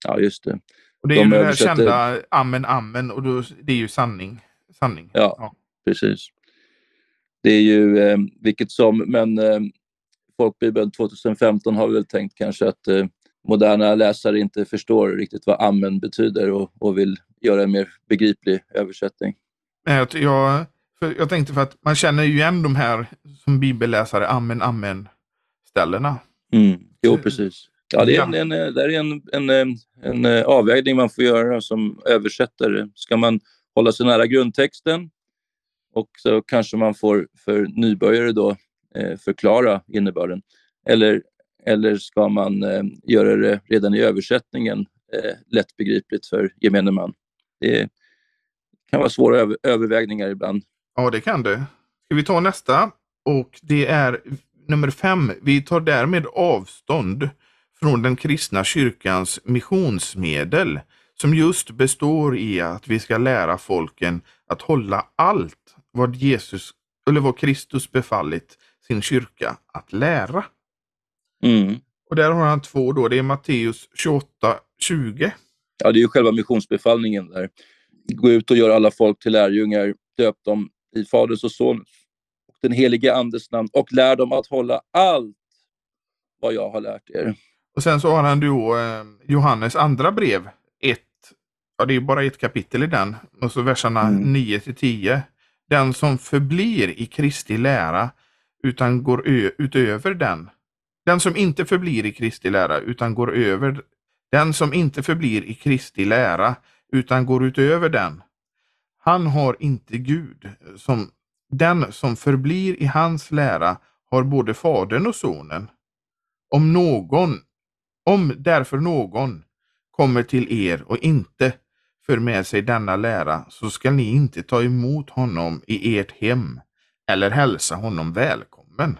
Ja, just det.
Och det är
De
ju det här
översätter-
kända amen, amen och då, det är ju sanning. sanning.
Ja. Precis. Det är ju eh, vilket som, men eh, Folkbibeln 2015 har väl tänkt kanske att eh, moderna läsare inte förstår riktigt vad amen betyder och, och vill göra en mer begriplig översättning.
Jag, för jag tänkte för att man känner ju igen de här som bibelläsare, amen, amen ställena.
Mm. Jo,
Så-
precis. Ja, det är, en, en, eh, det är en, en, eh, en eh, avvägning man får göra som översättare. Ska man hålla sig nära grundtexten och så kanske man får för nybörjare då eh, förklara innebörden. Eller, eller ska man eh, göra det redan i översättningen eh, lättbegripligt för gemene man? Det kan vara svåra över, övervägningar ibland.
Ja, det kan det. Ska vi ta nästa? Och det är nummer fem. Vi tar därmed avstånd från den kristna kyrkans missionsmedel som just består i att vi ska lära folken att hålla allt vad Jesus eller vad Kristus befallit sin kyrka att lära.
Mm.
Och där har han två då, det är Matteus 28, 20.
Ja, det är ju själva missionsbefallningen där. Gå ut och gör alla folk till lärjungar, döp dem i Faderns och Sonens och den helige Andes namn och lär dem att hålla allt vad jag har lärt er.
Och sen så har han då eh, Johannes andra brev, ett, ja det är bara ett kapitel i den, och så verserna
Mm.
9 till 10. Den som förblir i Kristi lära utan går utöver den. Den som inte förblir i Kristi lära utan går över den som inte förblir i Kristi lära utan går utöver den. Han har inte Gud. Som, den som förblir i hans lära har både Fadern och Sonen. Om någon, om därför någon kommer till er och inte för med sig denna lära så skall ni inte ta emot honom i ert hem eller hälsa honom välkommen.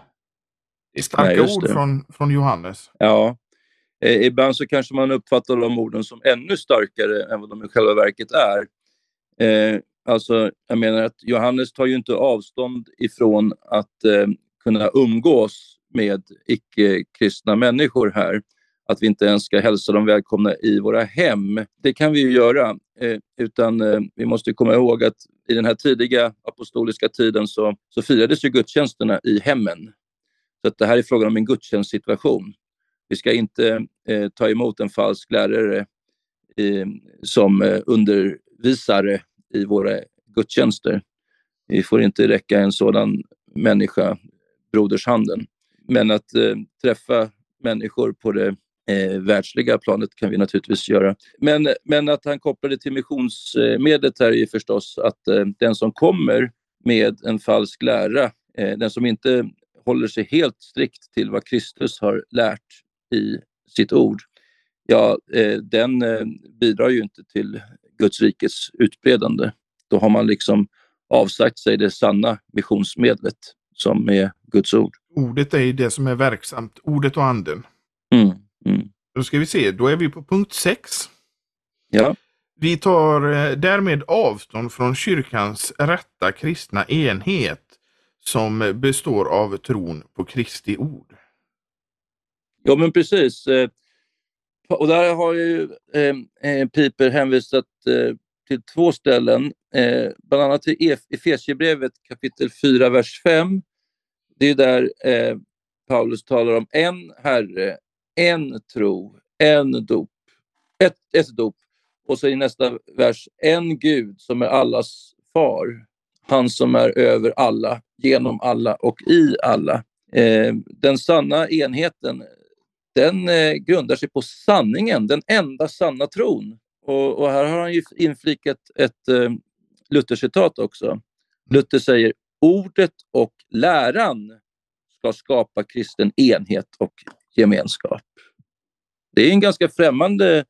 Det är starka
just
ord från, från Johannes.
Ja, eh, ibland så kanske man uppfattar de orden som ännu starkare än vad de i själva verket är. Eh, alltså, jag menar att Johannes tar ju inte avstånd ifrån att eh, kunna umgås med icke-kristna människor här. Att vi inte ens ska hälsa dem välkomna i våra hem. Det kan vi ju göra, eh, utan eh, vi måste komma ihåg att i den här tidiga apostoliska tiden så, så firades ju gudstjänsterna i hemmen. Så att det här är frågan om en gudstjänstsituation. Vi ska inte eh, ta emot en falsk lärare eh, som eh, undervisare i våra gudstjänster. Vi får inte räcka en sådan människa brodershanden. Men att eh, träffa människor på det eh, världsliga planet kan vi naturligtvis göra. Men, men att han kopplade till missionsmedlet här är ju förstås att eh, den som kommer med en falsk lära, eh, den som inte håller sig helt strikt till vad Kristus har lärt i sitt ord, ja, eh, den eh, bidrar ju inte till Guds rikes utbredande. Då har man liksom avsagt sig det sanna missionsmedlet som är Guds ord.
Ordet är det som är verksamt, ordet och anden.
Mm, mm.
Då ska vi se, då är vi på punkt 6.
Ja,
Vi tar eh, därmed avstånd från kyrkans rätta kristna enhet som består av tron på Kristi ord.
ja men precis. Och där har ju eh, eh, Piper hänvisat eh, till två ställen, eh, bland annat till Efesierbrevet kapitel 4, vers 5. Det är där eh, Paulus talar om en Herre, en tro, en dop, ett, ett dop. Och så i nästa vers, en Gud som är allas far, han som är över alla, genom alla och i alla. Eh, den sanna enheten, den eh, grundar sig på sanningen, den enda sanna tron. Och, och här har han ju inflikat ett eh, Luther-citat också. Luther säger ordet och läran ska skapa kristen enhet och gemenskap. Det är en ganska främmande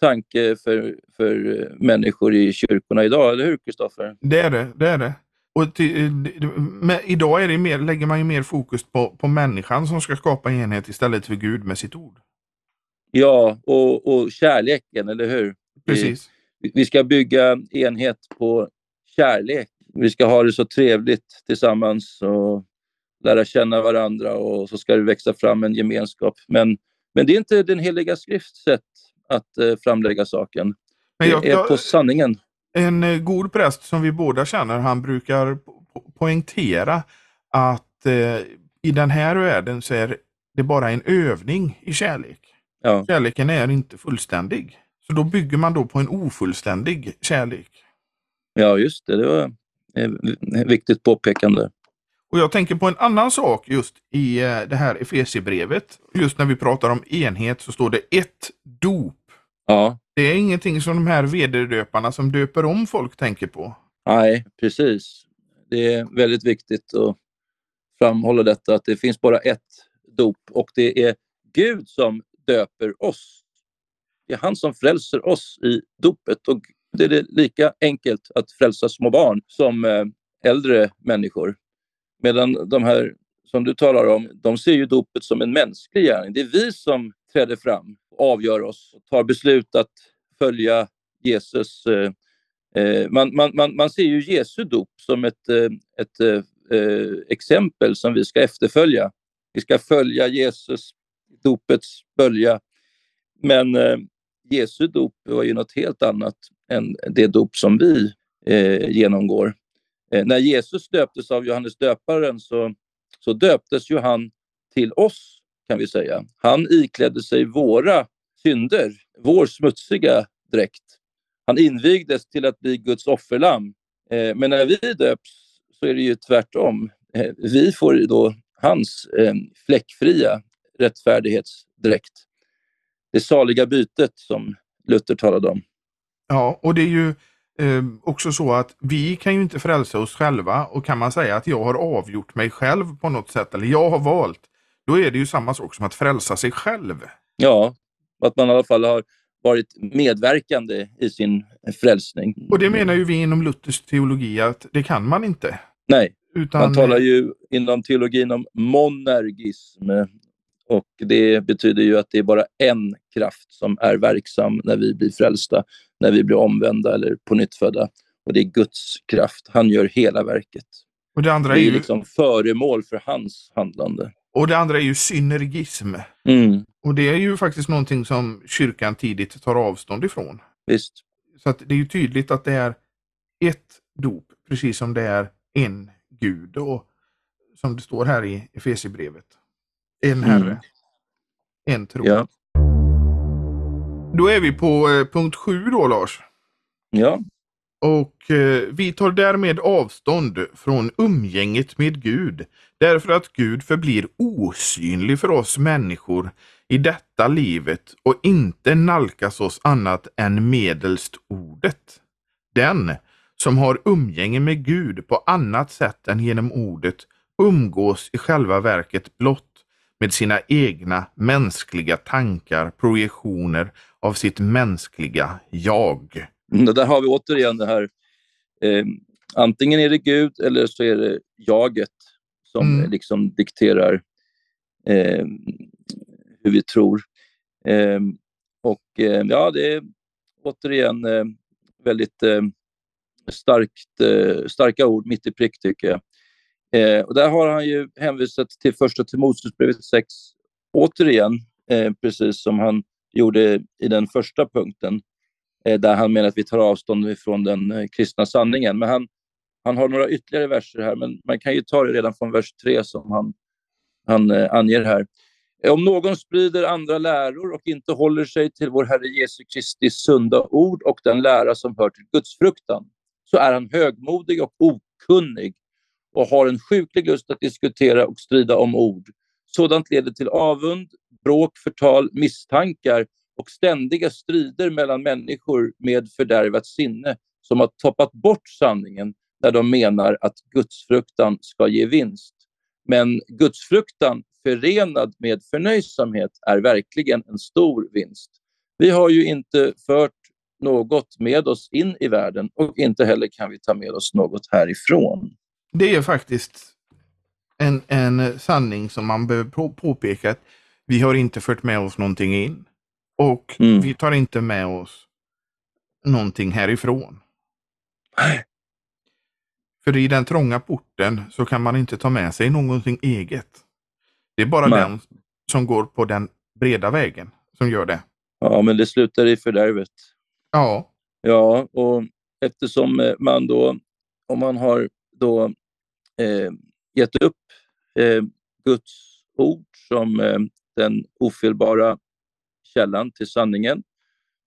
tanke för, för eh, människor i kyrkorna idag, eller hur Kristoffer?
Det är det. det, är det. Och till, idag är det mer, lägger man ju mer fokus på, på människan som ska skapa enhet istället för Gud med sitt ord.
Ja, och, och kärleken, eller hur?
Precis.
Vi, vi ska bygga enhet på kärlek. Vi ska ha det så trevligt tillsammans och lära känna varandra och så ska det växa fram en gemenskap. Men, men det är inte den heliga skrifts sätt att eh, framlägga saken.
Men jag,
det är på sanningen.
En eh, god präst som vi båda känner, han brukar po- po- poängtera att eh, i den här världen så är det bara en övning i kärlek.
Ja.
Kärleken är inte fullständig. Så då bygger man då på en ofullständig kärlek.
ja, just det. Det var ett viktigt påpekande.
Och jag tänker på en annan sak just i eh, det här Efesierbrevet. Just när vi pratar om enhet så står det ett dop.
Ja,
det är ingenting som de här vederdöparna som döper om folk tänker på.
nej, precis. Det är väldigt viktigt att framhålla detta att det finns bara ett dop och det är Gud som döper oss. Det är han som frälser oss i dopet och det är lika enkelt att frälsa små barn som eh, äldre människor. Medan de här som du talar om, de ser ju dopet som en mänsklig gärning. Det är vi som träder fram, avgör oss, och tar beslut att följa Jesus. Eh, eh, man, man, man, man ser ju Jesu dop som ett, eh, ett exempel som vi ska efterfölja. Vi ska följa Jesus, dopets bölja. Men Jesu dop var ju något helt annat än det dop som vi genomgår. När Jesus döptes av Johannes döparen så, så döptes ju han till oss, kan vi säga. Han iklädde sig våra synder, vår smutsiga dräkt. Han invigdes till att bli Guds offerlamm. Eh, men när vi döps så är det ju tvärtom. Eh, vi får då hans eh, fläckfria rättfärdighetsdräkt. Det saliga bytet som Luther talade om.
Ja, och det är ju eh, också så att vi kan ju inte frälsa oss själva och kan man säga att jag har avgjort mig själv på något sätt eller jag har valt, då är det ju samma sak som att frälsa sig själv.
Ja, att man i alla fall har varit medverkande i sin frälsning.
Och det menar ju vi inom Luthers teologi att det kan man inte.
Nej, Utan... man talar ju inom teologin om monergism och det betyder ju att det är bara en kraft som är verksam när vi blir frälsta, när vi blir omvända eller på nytt födda. Och det är Guds kraft. Han gör hela verket.
Och det andra
är,
ju...
liksom föremål för hans handlande.
Och det andra är ju synergism.
Mm.
Och det är ju faktiskt någonting som kyrkan tidigt tar avstånd ifrån.
Visst.
Så att det är ju tydligt att det är ett dop, precis som det är en Gud. Och som det står här i Efesierbrevet. En mm. Herre. Mm. En tro.
Ja.
Då är vi på eh, punkt sju då Lars.
Ja.
Och eh, vi tar därmed avstånd från umgänget med Gud. Därför att Gud förblir osynlig för oss människor i detta livet och inte nalkas oss annat än medelst ordet. Den som har umgänge med Gud på annat sätt än genom ordet umgås i själva verket blott med sina egna mänskliga tankar, projektioner av sitt mänskliga jag.
Mm, där har vi återigen det här, eh, antingen är det Gud eller så är det jaget som mm. liksom dikterar eh, hur vi tror. Eh, och eh, ja, det är återigen eh, väldigt eh, starkt, starka ord mitt i prick tycker jag. Eh, och där har han ju hänvisat till första Timoteusbrevet 6 återigen, eh, precis som han gjorde i den första punkten, Eh, där han menar att vi tar avstånd ifrån den eh, kristna sanningen. Men han, han har några ytterligare verser här, men man kan ju ta det redan från vers 3 som han, han eh, anger här. Om någon sprider andra läror och inte håller sig till vår Herre Jesu Kristi sunda ord och den lära som hör till gudsfruktan, så är han högmodig och okunnig och har en sjuklig lust att diskutera och strida om ord. Sådant leder till avund, bråk, förtal, misstankar och ständiga strider mellan människor med fördärvat sinne som har toppat bort sanningen när de menar att gudsfruktan ska ge vinst. Men gudsfruktan förenad med förnöjsamhet är verkligen en stor vinst. Vi har ju inte fört något med oss in i världen och inte heller kan vi ta med oss något härifrån.
Det är faktiskt en, en sanning som man behöver påpeka. Att vi har inte fört med oss någonting in. Och mm. vi tar inte med oss någonting härifrån.
Nej.
För i den trånga porten så kan man inte ta med sig någonting eget. Det är bara Nej. den som går på den breda vägen som gör det.
Ja, men det slutar i fördärvet.
Ja.
Ja, och eftersom man då, om man har då eh, gett upp eh, Guds ord som eh, den ofelbara källan till sanningen,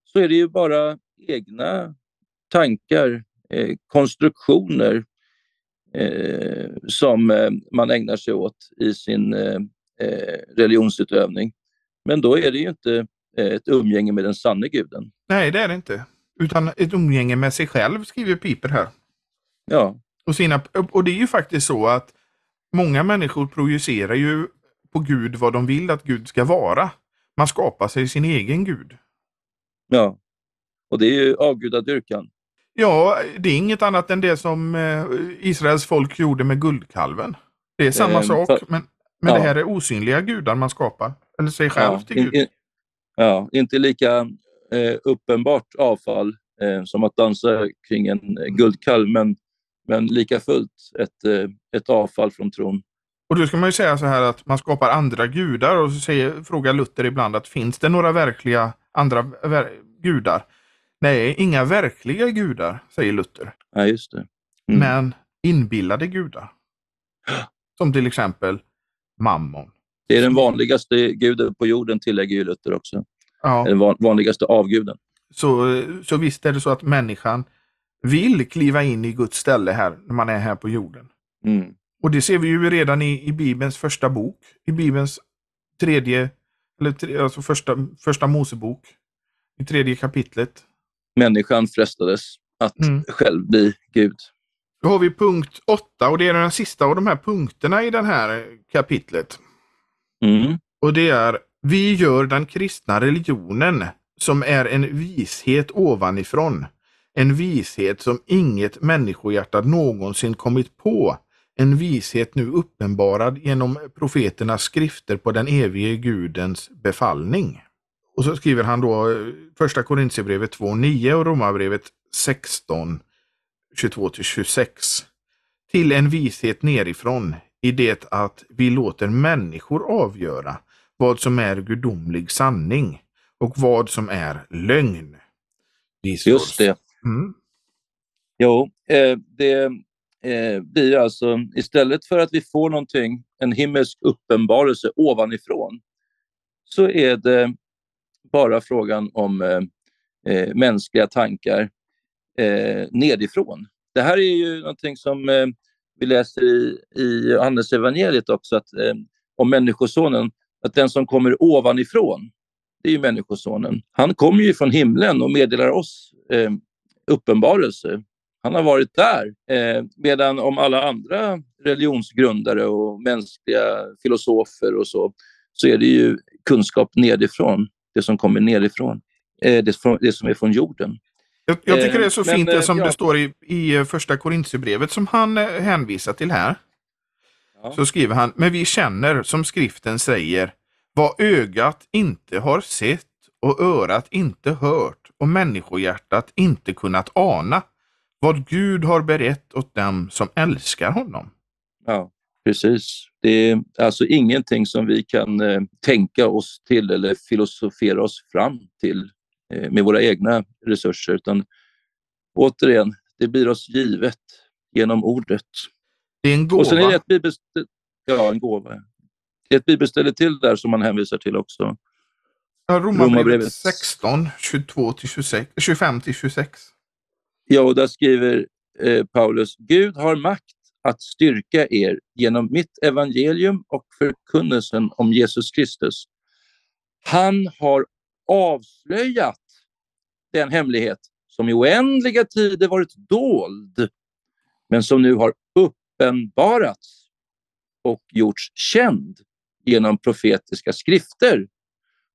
så är det ju bara egna tankar, eh, konstruktioner eh, som eh, man ägnar sig åt i sin eh, religionsutövning. Men då är det ju inte ett umgänge med den sanne guden.
Nej, det är det inte. Utan ett umgänge med sig själv, skriver Piper här.
Ja.
Och, sina, och det är ju faktiskt så att många människor projicerar ju på Gud vad de vill att Gud ska vara. Man skapar sig sin egen Gud.
Ja, och det är ju avgudadyrkan.
Ja, det är inget annat än det som eh, Israels folk gjorde med guldkalven. Det är samma
Ehm,
sak,
för-
men, men det
ja.
här är osynliga gudar man skapar. Eller sig själv
Ja,
till Gud.
in, ja, inte lika eh, uppenbart avfall eh, som att dansa kring en eh, guldkalv, men, men lika fullt ett, eh, ett avfall från tron.
Och då ska man ju säga så här att man skapar andra gudar och så säger, frågar Luther ibland att finns det några verkliga andra ver gudar? Nej, inga verkliga gudar, säger Luther.
Ja, just det. Mm.
Men inbillade gudar. Som till exempel Mammon.
Det är den vanligaste guden på jorden, tillägger ju Luther också.
Ja,
Den van, vanligaste avguden.
så, så visst är det så att människan vill kliva in i Guds ställe här när man är här på jorden.
Mm.
Och det ser vi ju redan i, i Bibelns första bok. I Bibelns tredje, eller tre, alltså första, första Mosebok. I tredje kapitlet.
Människan frestades att
Mm.
själv bli Gud.
Då har vi punkt 8 och det är den sista av de här punkterna i det här kapitlet.
Mm.
Och det är Vi gör den kristna religionen som är en vishet ovanifrån. En vishet som inget människohjärta någonsin kommit på. En vishet nu uppenbarad genom profeternas skrifter på den evige Gudens befallning. Och så skriver han då eh, första Korintierbrevet 2.9 och Romarbrevet 16 22-26. Till en vishet nerifrån i det att vi låter människor avgöra vad som är gudomlig sanning och vad som är lögn.
Just det.
Mm.
Jo, eh, det eh, blir alltså istället för att vi får någonting, en himmelsk uppenbarelse ovanifrån, så är det bara frågan om eh, eh, mänskliga tankar eh, nedifrån. Det här är ju någonting som eh, vi läser i, i Johannes evangeliet också, att, eh, om Människosonen, att den som kommer ovanifrån, det är ju Människosonen. Han kommer ju från himlen och meddelar oss eh, uppenbarelse. Han har varit där. Eh, medan om alla andra religionsgrundare och mänskliga filosofer och så, så är det ju kunskap nedifrån, det som kommer nedifrån. Eh, det, från, det som är från jorden.
Jag, jag tycker det är så
Eh, men,
fint det
eh,
som
ja.
det står i, i eh, första Korintierbrevet som han hänvisar till här.
Ja.
Så skriver han, men vi känner som skriften säger, vad ögat inte har sett och örat inte hört och människohjärtat inte kunnat ana, vad Gud har berett åt dem som älskar honom.
Ja, precis. Det är alltså ingenting som vi kan eh, tänka oss till eller filosofera oss fram till eh, med våra egna resurser, utan återigen, det blir oss givet genom ordet.
Det är en gåva.
Och sen är det ett bibelställe, ja, en gåva. Det är ett bibelställe till där som man hänvisar till också.
Ja, Romarbrevet 16, 22-26, 25-26.
Ja, och där skriver eh, Paulus, Gud har makt att styrka er genom mitt evangelium och förkunnelsen om Jesus Kristus. Han har avslöjat den hemlighet som i oändliga tider varit dold, men som nu har uppenbarats och gjorts känd genom profetiska skrifter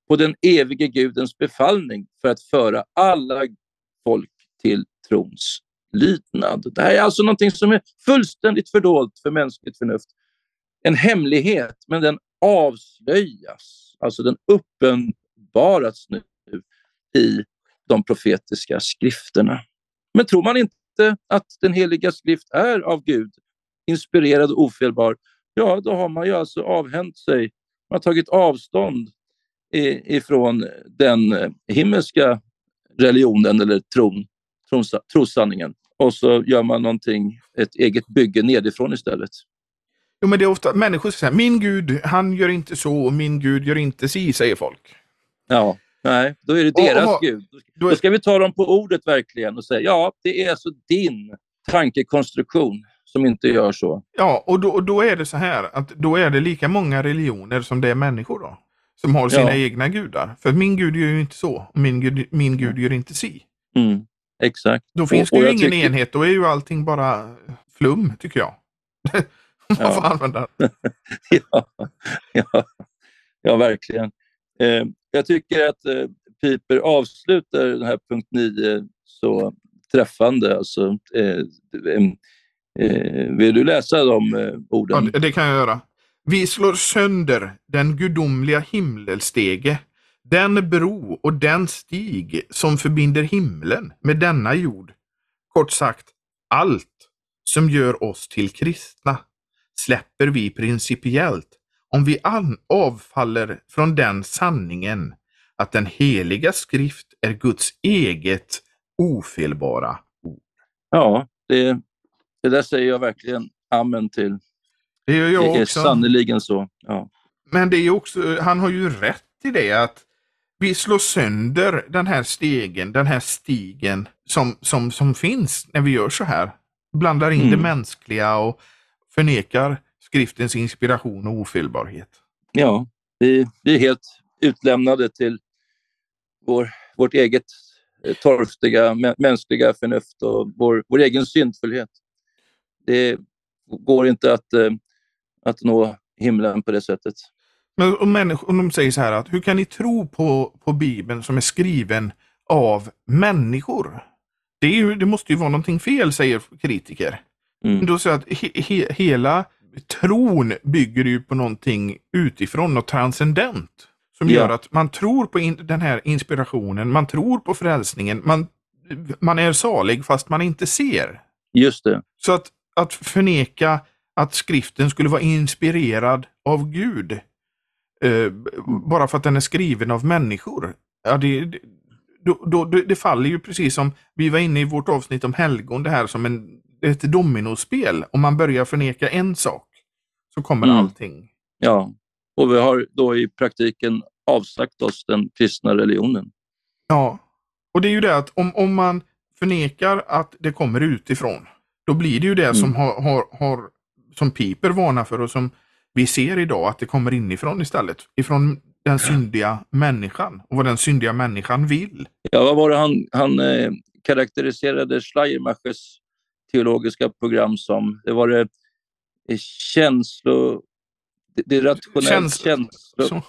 på den evige Gudens befallning för att föra alla folk till trons lydnad. Det här är alltså någonting som är fullständigt fördolt för mänskligt förnuft. En hemlighet, men den avslöjas, alltså den uppenbaras nu i de profetiska skrifterna. Men tror man inte att den heliga skrift är av Gud, inspirerad och ofelbar, ja, då har man ju alltså avhänt sig, man har tagit avstånd ifrån den himmelska religionen eller tron, trossanningen. Och så gör man någonting, ett eget bygge nedifrån istället.
Jo, men det är ofta människor som säger min Gud, han gör inte så och min Gud gör inte si, säger folk.
Ja, nej, då är det
Och-
deras
och-
Gud.
Då
Då
är,
ska vi ta dem på ordet verkligen och säga ja, det är alltså din tankekonstruktion som inte gör så.
ja, och då, och då är det så här att då är det lika många religioner som det är människor då. Som har sina
Ja.
egna gudar. För min Gud gör ju inte så och min Gud, min Gud gör inte si.
Mm, exakt.
Då finns
Och-
det ju ingen
tycker-
enhet, då är ju allting bara flum tycker jag. Man
Ja.
får använda.
ja, ja, ja, verkligen. Eh, jag tycker att eh, Piper avslutar den här punkt 9 så träffande. Alltså, eh, eh, vill du läsa de eh,
Ja,
orden?
det, det kan jag göra. Vi slår sönder den gudomliga himmelstege, den bro och den stig som förbinder himlen med denna jord. Kort sagt, allt som gör oss till kristna släpper vi principiellt om vi avfaller från den sanningen att den heliga skrift är Guds eget ofelbara ord.
Ja, det, det där säger jag verkligen amen till.
Det gör jag
det är
också.
sannerligen så. Ja.
Men det är också, han har ju rätt i det att vi slår sönder den här stegen, den här stigen som, som, som finns när vi gör så här. Blandar in
Mm.
det mänskliga och förnekar skriftens inspiration och ofelbarhet.
Ja, vi, vi är helt utlämnade till vår, vårt eget eh, torftiga mä- mänskliga förnuft och vår, vår egen syndfullhet. Det går inte att, eh, att nå himlen på det sättet.
Men och människor, och de säger så här att hur kan ni tro på, på Bibeln som är skriven av människor? Det, ju, det måste ju vara någonting fel, säger kritiker.
Mm.
Då säger att he, he, hela tron bygger ju på någonting utifrån, något transcendent. Som
Ja.
gör att man tror på in, den här inspirationen, man tror på frälsningen, man, man är salig fast man inte ser.
Just det.
Så att, att förneka att skriften skulle vara inspirerad av Gud, eh, bara för att den är skriven av människor, ja, det, det, då, då, det, faller ju precis som vi var inne i vårt avsnitt om helgon, det här som en, ett dominospel. Om man börjar förneka en sak så kommer
Mm.
allting.
Ja. Och vi har då i praktiken avsagt oss den kristna religionen.
Ja, och det är ju det att om, om man förnekar att det kommer utifrån, då blir det ju det som, har, har, har, som Piper varnar för och som vi ser idag, att det kommer inifrån istället. Ifrån den syndiga människan och vad den syndiga människan vill.
Ja, vad var det han, han eh, karaktäriserade Schleiermachers teologiska program som? Det var det eh, känslo... Det, det är rationellt
Käns-
känslo...
Så,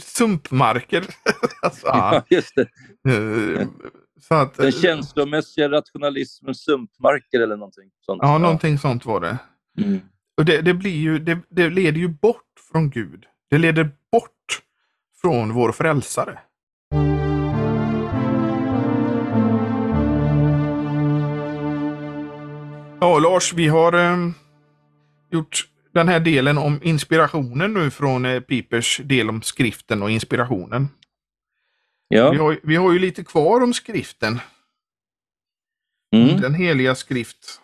sumpmarker. alltså, ja,
just det.
eh, så att,
Den känslomässiga rationalismens sumpmarker eller någonting sånt.
ja, någonting sånt var det.
Mm.
Och det, det, blir ju, det, det leder ju bort från Gud. Det leder bort från vår frälsare. Ja, Lars, vi har eh, gjort den här delen om inspirationen nu från eh, Pipers del om skriften och inspirationen. Vi,
Ja.
har, vi har ju lite kvar om skriften,
Mm.
den heliga skrift.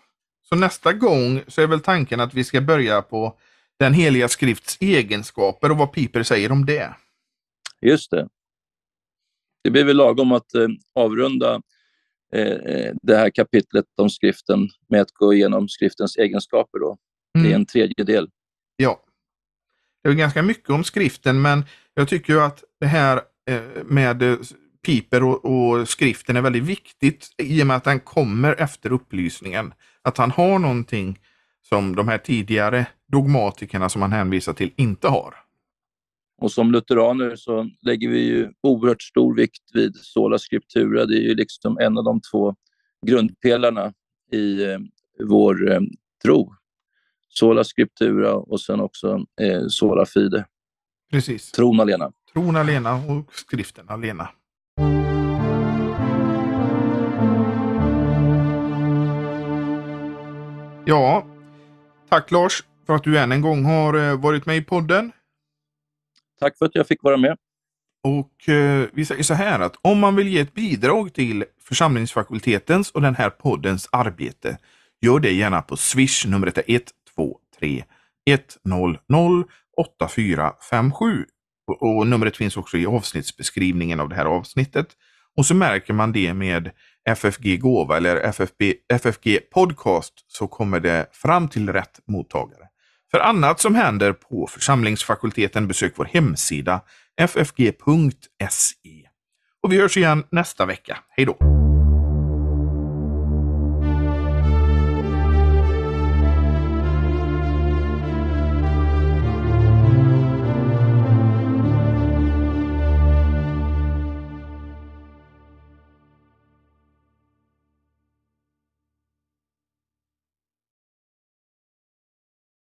Så nästa gång så är väl tanken att vi ska börja på den heliga skrifts egenskaper och vad Piper säger om det.
Just det. Det blir väl lagom att eh, avrunda eh, eh, det här kapitlet om skriften med att gå igenom skriftens egenskaper. Då. Det är
Mm.
en tredjedel.
Ja. Det är ganska mycket om skriften, men jag tycker ju att det här eh, med eh, Piper och, och skriften är väldigt viktigt i och med att den kommer efter upplysningen. Att han har någonting som de här tidigare dogmatikerna som han hänvisar till inte har.
Och som lutheraner så lägger vi ju oerhört stor vikt vid sola scriptura. Det är ju liksom en av de två grundpelarna i eh, vår eh, tro. Sola scriptura och sen också eh, sola fide,
Precis.
tron alena.
Tron alena och skriften alena. Ja, tack Lars för att du än en gång har eh, varit med i podden.
Tack för att jag fick vara med.
Och eh, vi säger så här att om man vill ge ett bidrag till församlingsfakultetens och den här poddens arbete, gör det gärna på Swish. Numret är 123 100 8457. Och, och numret finns också i avsnittsbeskrivningen av det här avsnittet. Och så märker man det med FFG Gåva eller FFB, FFG Podcast så kommer det fram till rätt mottagare. För annat som händer på församlingsfakulteten besök vår hemsida ffg.se. Och vi hörs igen nästa vecka. Hej då!